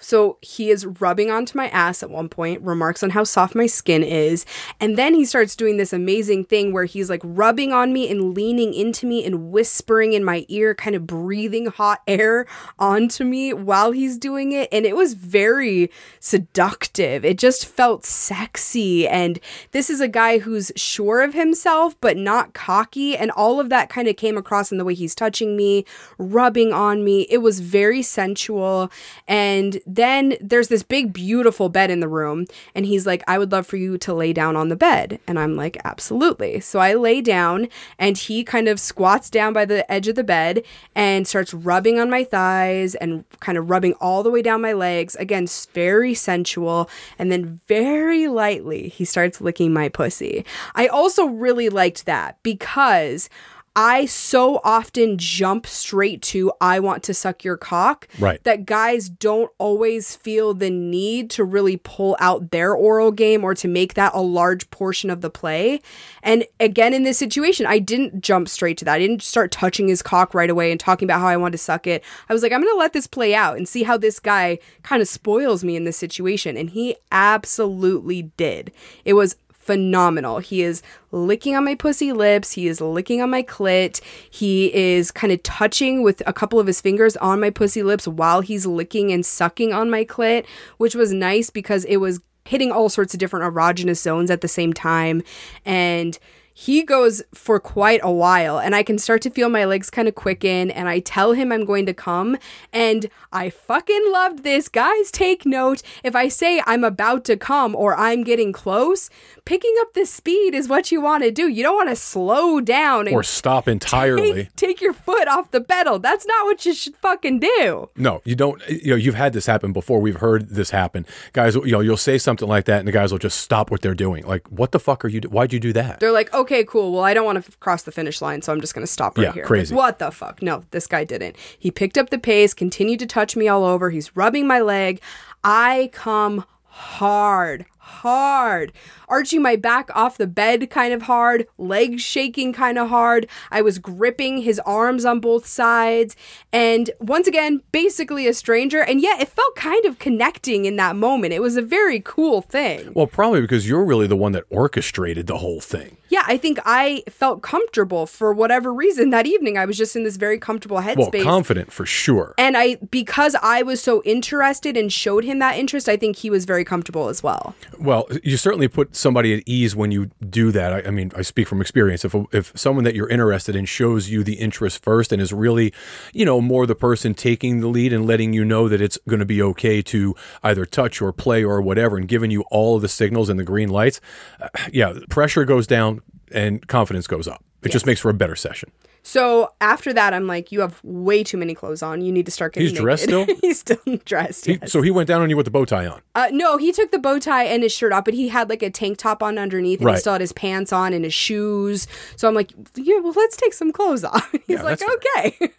So he is rubbing onto my ass at one point, remarks on how soft my skin is, and then he starts doing this amazing thing where he's like rubbing on me and leaning into me and whispering in my ear, kind of breathing hot air onto me while he's doing it. And it was very seductive. It just felt sexy. And this is a guy who's sure of himself, but not cocky. And all of that kind of came across in the way he's touching me, rubbing on me. It was very sensual. And then there's this big, beautiful bed in the room. And he's like, I would love for you to lay down on the bed. And I'm like, absolutely. So I lay down and he kind of squats down by the edge of the bed and starts rubbing on my thighs and kind of rubbing all the way down my legs. Again, very sensual. And then very lightly, he starts licking my pussy. I also really liked that because. I so often jump straight to I want to suck your cock Right. that guys don't always feel the need to really pull out their oral game or to make that a large portion of the play. And again in this situation, I didn't jump straight to that. I didn't start touching his cock right away and talking about how I wanted to suck it. I was like, I'm going to let this play out and see how this guy kind of spoils me in this situation and he absolutely did. It was phenomenal. He is licking on my pussy lips. He is licking on my clit. He is kind of touching with a couple of his fingers on my pussy lips while he's licking and sucking on my clit, which was nice because it was hitting all sorts of different erogenous zones at the same time. And he goes for quite a while and I can start to feel my legs kind of quicken and I tell him I'm going to come and I fucking loved this. Guys, take note. If I say I'm about to come or I'm getting close, picking up the speed is what you want to do. You don't want to slow down Or stop entirely. take, take your foot off the pedal. That's not what you should fucking do. No, you don't. You know, you've had this happen before. We've heard this happen. Guys, you know, you'll say something like that, and the guys will just stop what they're doing. Like, what the fuck are you? Do- Why'd you do that? They're like, okay, cool. Well, I don't want to f- cross the finish line, so I'm just going to stop right Yeah, here. crazy. Like, what the fuck? No, this guy didn't. He picked up the pace, continued to touch me all over. He's rubbing my leg. I come hard, hard, arching my back off the bed kind of hard, legs shaking kind of hard. I was gripping his arms on both sides. And once again, basically a stranger. And yet it felt kind of connecting in that moment. It was a very cool thing. Well, probably because you're really the one that orchestrated the whole thing. Yeah, I think I felt comfortable for whatever reason that evening. I was just in this very comfortable headspace. Well, confident for sure. and I because I was so interested and showed him that interest, I think he was very comfortable as well. Well, you certainly put somebody at ease when you do that. I, I mean, I speak from experience. If if someone that you're interested in shows you the interest first and is really, you know, more the person taking the lead and letting you know that it's going to be okay to either touch or play or whatever, and giving you all of the signals and the green lights, uh, yeah, pressure goes down and confidence goes up. It just makes for a better session. So after that, I'm like, you have way too many clothes on. You need to start getting. He's dressed naked." still? He's still dressed. He- yes. So he went down on you with the bow tie on. Uh, no, he took the bow tie and his shirt off, but he had like a tank top on underneath, and he still had his pants on and his shoes. So I'm like, yeah, well, let's take some clothes off. He's Yeah, like, okay.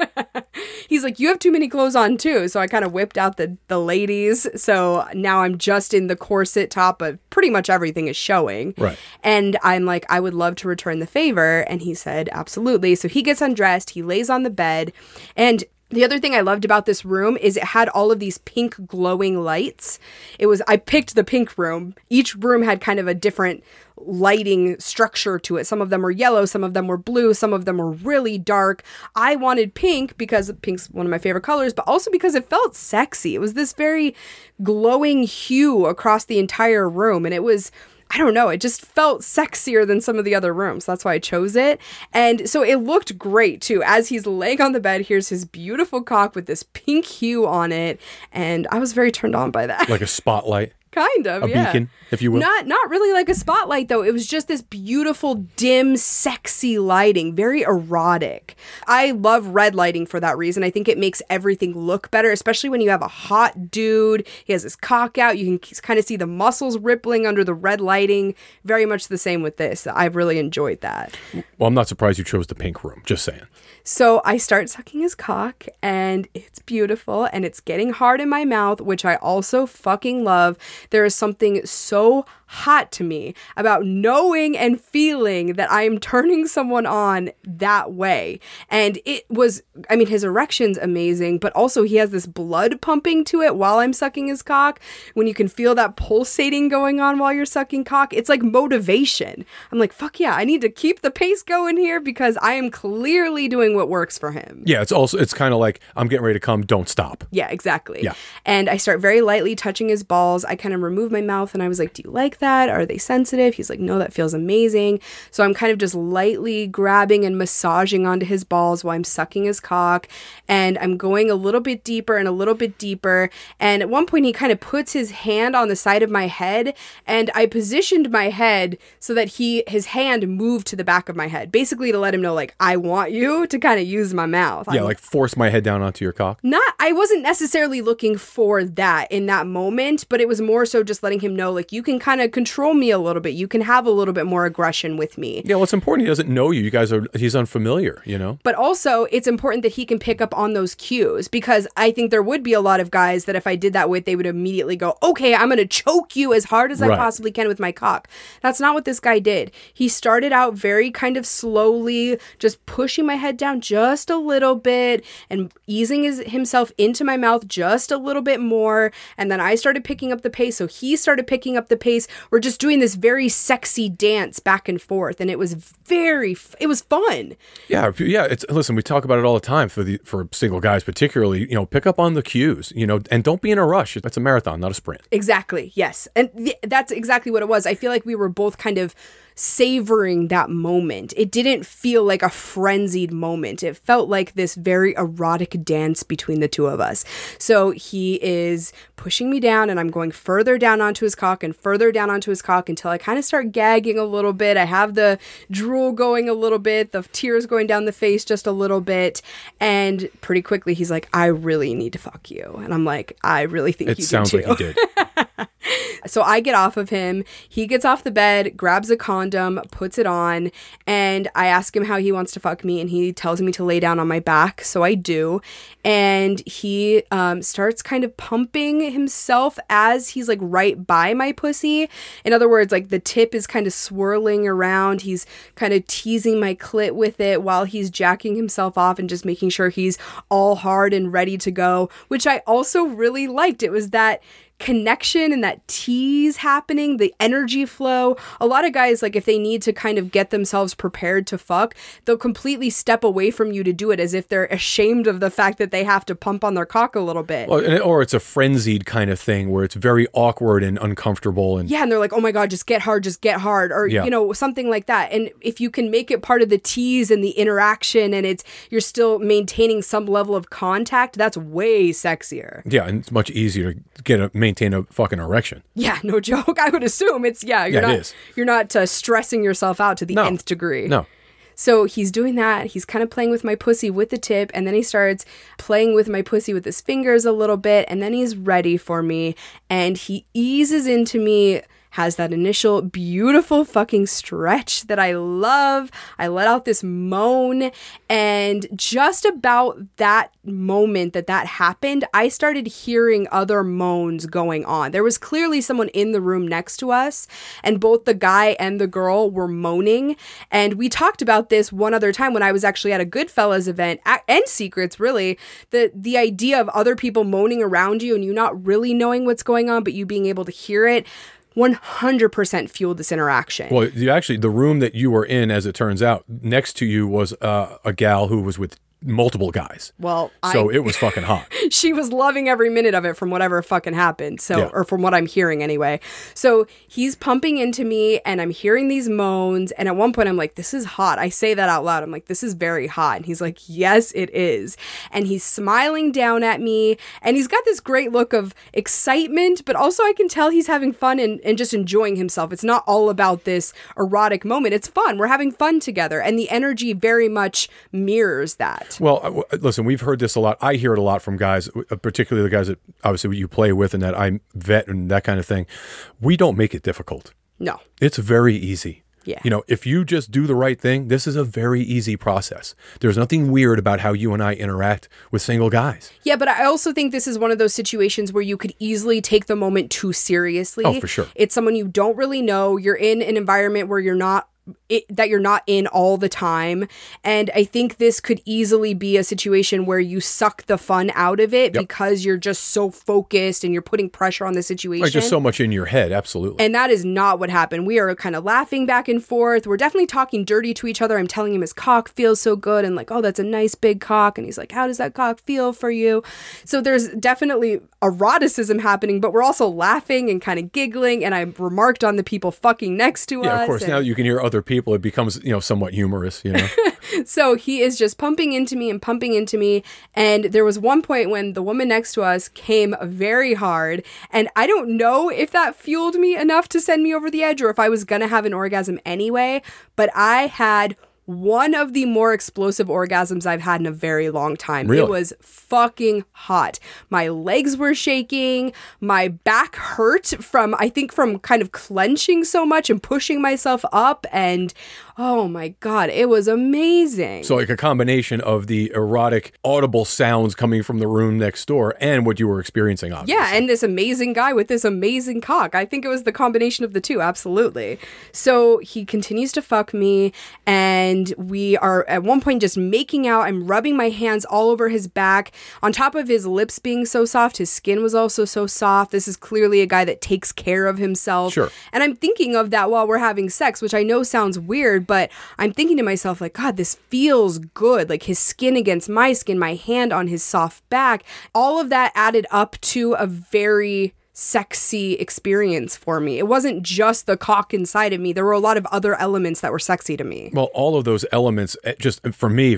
He's like, you have too many clothes on too. So I kind of whipped out the the ladies. So now I'm just in the corset top, but pretty much everything is showing. Right. And I'm like, I would love to return the favor. And he said, absolutely. So he gets undressed, he lays on the bed. And the other thing I loved about this room is it had all of these pink glowing lights. It was, I picked the pink room. Each room had kind of a different lighting structure to it. Some of them were yellow, some of them were blue, some of them were really dark. I wanted pink because pink's one of my favorite colors, but also because it felt sexy. It was this very glowing hue across the entire room. And it was, I don't know, it just felt sexier than some of the other rooms. That's why I chose it. And so it looked great too. As he's laying on the bed, here's his beautiful cock with this pink hue on it. And I was very turned on by that. Like a spotlight, kind of, yeah. a yeah. beacon, if you will. Not not really like a spotlight though. It was just this beautiful dim sexy lighting, very erotic. I love red lighting for that reason. I think it makes everything look better, especially when you have a hot dude. He has his cock out. You can kind of see the muscles rippling under the red lighting. Very much the same with this. I've really enjoyed that. well, I'm not surprised you chose the pink room. Just saying. So I start sucking his cock, and it's beautiful, and it's getting hard in my mouth, which I also fucking love. There is something so hot to me about knowing and feeling that I am turning someone on that way. And it was, I mean, his erection's amazing, but also he has this blood pumping to it while I'm sucking his cock. When you can feel that pulsating going on while you're sucking cock, it's like motivation. I'm like, fuck yeah, I need to keep the pace going here because I am clearly doing what works for him. Yeah, it's also it's kind of like I'm getting ready to come. Don't stop. Yeah, exactly. Yeah. And I start very lightly touching his balls. I kind of remove my mouth and I was like, Do you like that? Are they sensitive? He's like, No, that feels amazing. So I'm kind of just lightly grabbing and massaging onto his balls while I'm sucking his cock. And I'm going a little bit deeper and a little bit deeper. And at one point, he kind of puts his hand on the side of my head. And I positioned my head so that he his hand moved to the back of my head, basically to let him know, like, I want you to kind of use my mouth. Yeah, I'm like force my head down onto your cock. not I wasn't necessarily looking for that in that moment, but it was more more so just letting him know, like, you can kind of control me a little bit. You can have a little bit more aggression with me. Yeah, well, it's important. He doesn't know you. You guys are. He's unfamiliar. You know. But also, it's important that he can pick up on those cues because I think there would be a lot of guys that if I did that with, they would immediately go, okay, I'm going to choke you as hard as I possibly can with my cock. That's not what this guy did. He started out very kind of slowly, just pushing my head down just a little bit and easing his, himself into my mouth just a little bit more. And then I started picking up the pace. So he started picking up the pace. We're just doing this very sexy dance back and forth. And it was very, it was fun. Yeah, yeah. It's listen. We talk about it all the time for the for single guys, particularly. You know, pick up on the cues. You know, and don't be in a rush. That's a marathon, not a sprint. Exactly. Yes. And th- that's exactly what it was. I feel like we were both kind of savoring that moment. It didn't feel like a frenzied moment. It felt like this very erotic dance between the two of us. So he is pushing me down and I'm going further down onto his cock and further down onto his cock until I kind of start gagging a little bit. I have the drool going a little bit, the tears going down the face just a little bit. And pretty quickly he's like, I really need to fuck you. And I'm like, I really think It you sounds do too. like you did. So I get off of him. He gets off the bed, grabs a condom, puts it on, and I ask him how he wants to fuck me, and he tells me to lay down on my back. So I do. And he um, starts kind of pumping himself as he's like right by my pussy. In other words, like the tip is kind of swirling around. He's kind of teasing my clit with it while he's jacking himself off and just making sure he's all hard and ready to go, which I also really liked. It was that connection and that tease happening, the energy flow. A lot of guys, like if they need to kind of get themselves prepared to fuck, they'll completely step away from you to do it as if they're ashamed of the fact that they have to pump on their cock a little bit. Or, or it's a frenzied kind of thing where it's very awkward and uncomfortable. And yeah, and they're like, oh my God, just get hard, just get hard, or, Yeah. you know, something like that. And if you can make it part of the tease and the interaction and it's, you're still maintaining some level of contact, that's way sexier. yeah, and it's much easier to get a maintain a fucking erection. Yeah, no joke. I would assume it's yeah. You're Yeah, it not is. you're not uh, stressing yourself out to the No. nth degree. No. So he's doing that. He's kind of playing with my pussy with the tip, and then he starts playing with my pussy with his fingers a little bit, and then he's ready for me, and he eases into me. Has that initial beautiful fucking stretch that I love. I let out this moan, and just about that moment that that happened, I started hearing other moans going on. There was clearly someone in the room next to us, and both the guy and the girl were moaning. And we talked about this one other time when I was actually at a Goodfellas event a- and Secrets, really. The the idea of other people moaning around you and you not really knowing what's going on, but you being able to hear it. 100% fueled this interaction. Well, you actually, the room that you were in, as it turns out, next to you was uh, a gal who was with multiple guys. well, So I, it was fucking hot. she was loving every minute of it from whatever fucking happened. So, Yeah. or from what I'm hearing anyway. So he's pumping into me and I'm hearing these moans. And at one point, I'm like, this is hot. I say that out loud. I'm like, this is very hot. And he's like, yes, it is. And he's smiling down at me. And he's got this great look of excitement, but also I can tell he's having fun and, and just enjoying himself. It's not all about this erotic moment. It's fun. We're having fun together. And the energy very much mirrors that. Well, listen, we've heard this a lot. I hear it a lot from guys, uh, particularly the guys that obviously you play with and that I vet and that kind of thing. We don't make it difficult. No. It's very easy. Yeah. You know, if you just do the right thing, this is a very easy process. There's nothing weird about how you and I interact with single guys. Yeah, but I also think this is one of those situations where you could easily take the moment too seriously. Oh, for sure. It's someone you don't really know. You're in an environment where you're not it, that you're not in all the time. And I think this could easily be a situation where you suck the fun out of it Yep. because you're just so focused and you're putting pressure on the situation. Like just so much in your head, absolutely. And that is not what happened. We are kind of laughing back and forth. We're definitely talking dirty to each other. I'm telling him his cock feels so good and like, oh, that's a nice big cock. And he's like, how does that cock feel for you? So there's definitely eroticism happening, but we're also laughing and kind of giggling. And I remarked on the people fucking next to yeah, us. of course. and- Now you can hear other people. It becomes, you know, somewhat humorous, you know. So he is just pumping into me and pumping into me. And there was one point when the woman next to us came very hard. And I don't know if that fueled me enough to send me over the edge or if I was going to have an orgasm anyway. But I had one of the more explosive orgasms I've had in a very long time. Really? It was fucking hot. My legs were shaking. My back hurt from, I think, from kind of clenching so much and pushing myself up. And oh my God, it was amazing. So, like a combination of the erotic, audible sounds coming from the room next door and what you were experiencing, obviously. Yeah, and this amazing guy with this amazing cock. I think it was the combination of the two, absolutely. So he continues to fuck me, and we are at one point just making out. I'm rubbing my hands all over his back. On top of his lips being so soft, his skin was also so soft. This is clearly a guy that takes care of himself. Sure. And I'm thinking of that while we're having sex, which I know sounds weird, but I'm thinking to myself, like, God, this feels good. Like his skin against my skin, my hand on his soft back. All of that added up to a very sexy experience for me. It wasn't just the cock inside of me. There were a lot of other elements that were sexy to me. Well, all of those elements, eh, just eh, for me,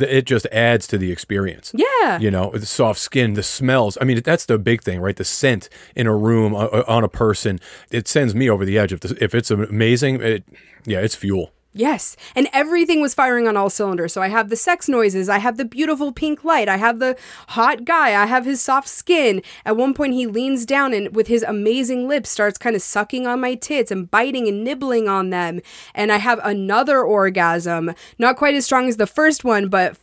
it just adds to the experience. Yeah. You know, the soft skin, the smells. I mean, that's the big thing, right? The scent in a room on a person, it sends me over the edge. If, if it's amazing, it, yeah, it's fuel. Yes. And everything was firing on all cylinders. So I have the sex noises, I have the beautiful pink light, I have the hot guy, I have his soft skin. At one point, he leans down and with his amazing lips starts kind of sucking on my tits and biting and nibbling on them. And I have another orgasm, not quite as strong as the first one, but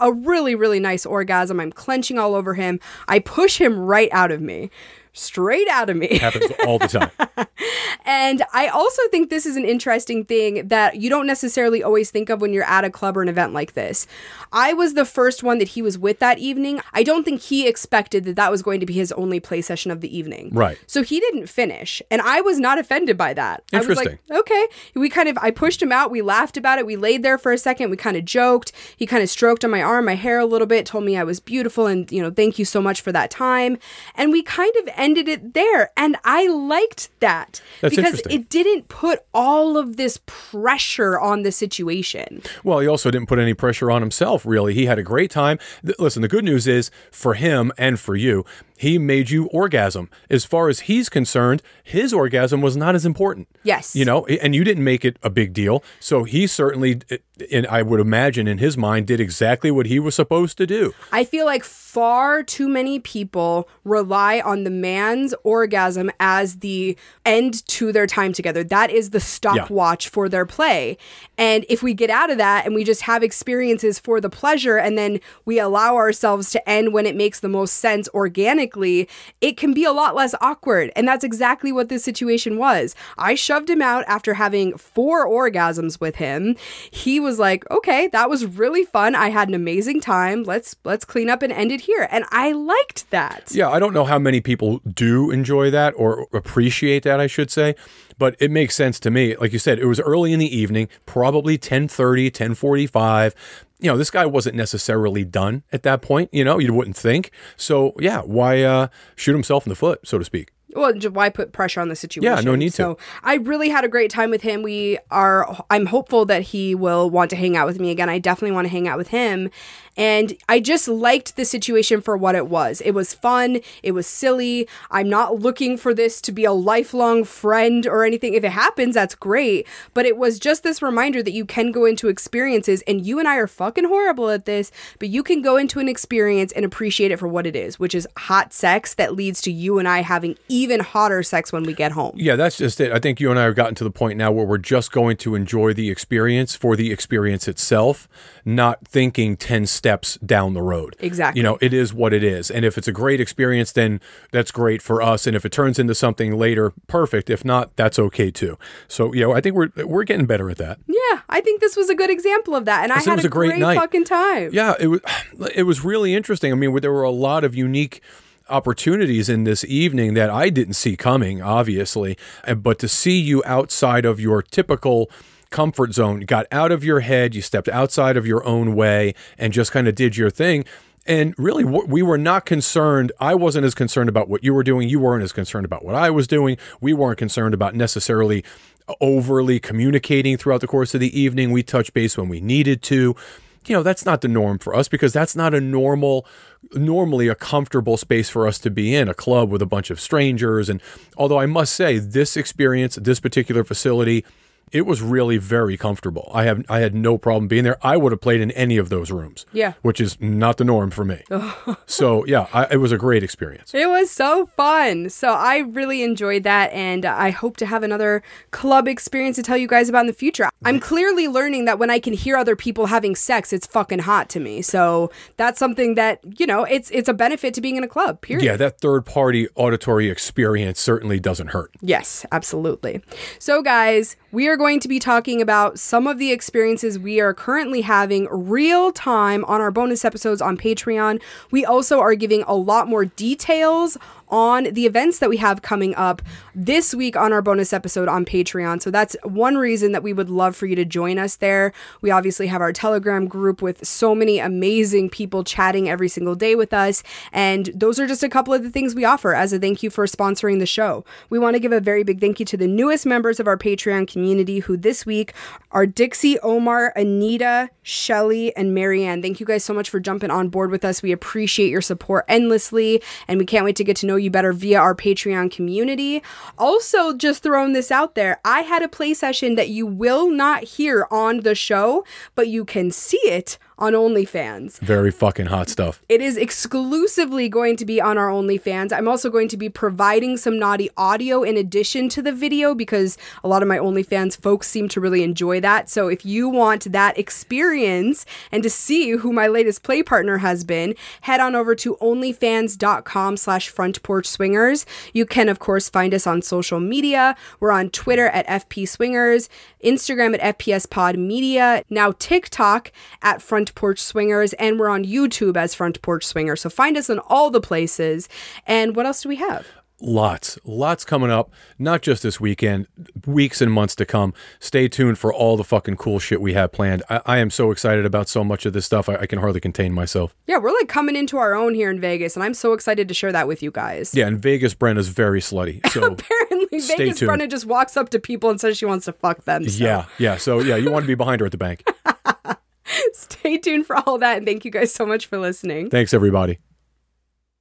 a really, really nice orgasm. I'm clenching all over him. I push him right out of me. Straight out of me. happens all the time. And I also think this is an interesting thing that you don't necessarily always think of when you're at a club or an event like this. I was the first one that he was with that evening. I don't think he expected that that was going to be his only play session of the evening. Right. So he didn't finish, and I was not offended by that. I was Interesting. like, okay. We kind of I pushed him out. We laughed about it. We laid there for a second. We kind of joked. He kind of stroked on my arm, my hair a little bit, told me I was beautiful and, you know, thank you so much for that time. And we kind of ended it there, and I liked that That's because it didn't put all of this pressure on the situation. Well, he also didn't put any pressure on himself, really. He had a great time. Listen, the good news is for him and for you, he made you orgasm. As far as he's concerned, his orgasm was not as important. Yes. You know, and you didn't make it a big deal. So he certainly, and I would imagine in his mind, did exactly what he was supposed to do. I feel like far too many people rely on the man's orgasm as the end to their time together. That is the stopwatch for their play. And if we get out of that and we just have experiences for the pleasure and then we allow ourselves to end when it makes the most sense organically, it can be a lot less awkward. And that's exactly what this situation was. I shoved him out after having four orgasms with him. He was like, "Okay, that was really fun. I had an amazing time. Let's let's clean up and end it here." And I liked that. Yeah, I don't know how many people do enjoy that or appreciate that, I should say, but it makes sense to me. Like you said, it was early in the evening, probably 10:30, 10:45. You know, this guy wasn't necessarily done at that point, you know, you wouldn't think. So, yeah, why uh shoot himself in the foot, so to speak? Well, why put pressure on the situation? Yeah, no need to. So I really had a great time with him. We are. I'm hopeful that he will want to hang out with me again. I definitely want to hang out with him. And I just liked the situation for what it was. It was fun. It was silly. I'm not looking for this to be a lifelong friend or anything. If it happens, that's great. But it was just this reminder that you can go into experiences, and you and I are fucking horrible at this, but you can go into an experience and appreciate it for what it is, which is hot sex that leads to you and I having even hotter sex when we get home. Yeah, that's just it. I think you and I have gotten to the point now where we're just going to enjoy the experience for the experience itself, not thinking 10 steps down the road. Exactly. You know, it is what it is. And if it's a great experience, then that's great for us. And if it turns into something later, perfect. If not, that's okay too. So, you know, I think we're we're getting better at that. Yeah, I think this was a good example of that, and I it had a a great great, night. fucking time. Yeah, it was it was really interesting. I mean, there were a lot of unique opportunities in this evening that I didn't see coming, obviously, but to see you outside of your typical comfort zone, got out of your head, you stepped outside of your own way and just kind of did your thing. And really, we were not concerned. I wasn't as concerned about what you were doing. You weren't as concerned about what I was doing. We weren't concerned about necessarily uh, overly communicating throughout the course of the evening. We touched base when we needed to you know that's not the norm for us because that's not a normal normally a comfortable space for us to be in a club with a bunch of strangers and although i must say this experience this particular facility It was really very comfortable. I have I had no problem being there. I would have played in any of those rooms. Yeah. which is not the norm for me. so yeah, I, it was a great experience. It was so fun. So I really enjoyed that, and I hope to have another club experience to tell you guys about in the future. I'm clearly learning that when I can hear other people having sex, it's fucking hot to me. So that's something that you know, it's it's a benefit to being in a club. Period. Yeah, that third party auditory experience certainly doesn't hurt. Yes, absolutely. So, guys, we are going to be talking about some of the experiences we are currently having real time on our bonus episodes on Patreon. We also are giving a lot more details on the events that we have coming up this week on our bonus episode on Patreon. So that's one reason that we would love for you to join us there. We obviously have our Telegram group with so many amazing people chatting every single day with us. And those are just a couple of the things we offer as a thank you for sponsoring the show. We want to give a very big thank you to the newest members of our Patreon community who this week are Dixie, Omar, Anita, Shelly, and Marianne. Thank you guys so much for jumping on board with us. We appreciate your support endlessly, and we can't wait to get to know you better via our Patreon community. Also, just throwing this out there, I had a play session that you will not hear on the show, but you can see it on OnlyFans. Very fucking hot stuff. It is exclusively going to be on our OnlyFans. I'm also going to be providing some naughty audio in addition to the video because a lot of my OnlyFans folks seem to really enjoy that. So if you want that experience and to see who my latest play partner has been, head on over to onlyfans.com slash front porch swingers. You can, of course, find us on social media. We're on Twitter at FP Swingers, Instagram at FPS Pod Media, now TikTok at Front Porch Swingers, and we're on YouTube as Front Porch Swingers. So find us in all the places. And what else do we have? Lots, lots coming up, not just this weekend, weeks and months to come. Stay tuned for all the fucking cool shit we have planned. I, I am so excited about so much of this stuff, I, I can hardly contain myself. Yeah, we're like coming into our own here in Vegas, and I'm so excited to share that with you guys. Yeah, in Vegas, Brenna's very slutty. So Apparently, Stay Vegas tuned. Brenna just walks up to people and says she wants to fuck them. So yeah, yeah. So yeah, you want to be behind her at the bank. stay tuned for all that, and thank you guys so much for listening. Thanks, everybody.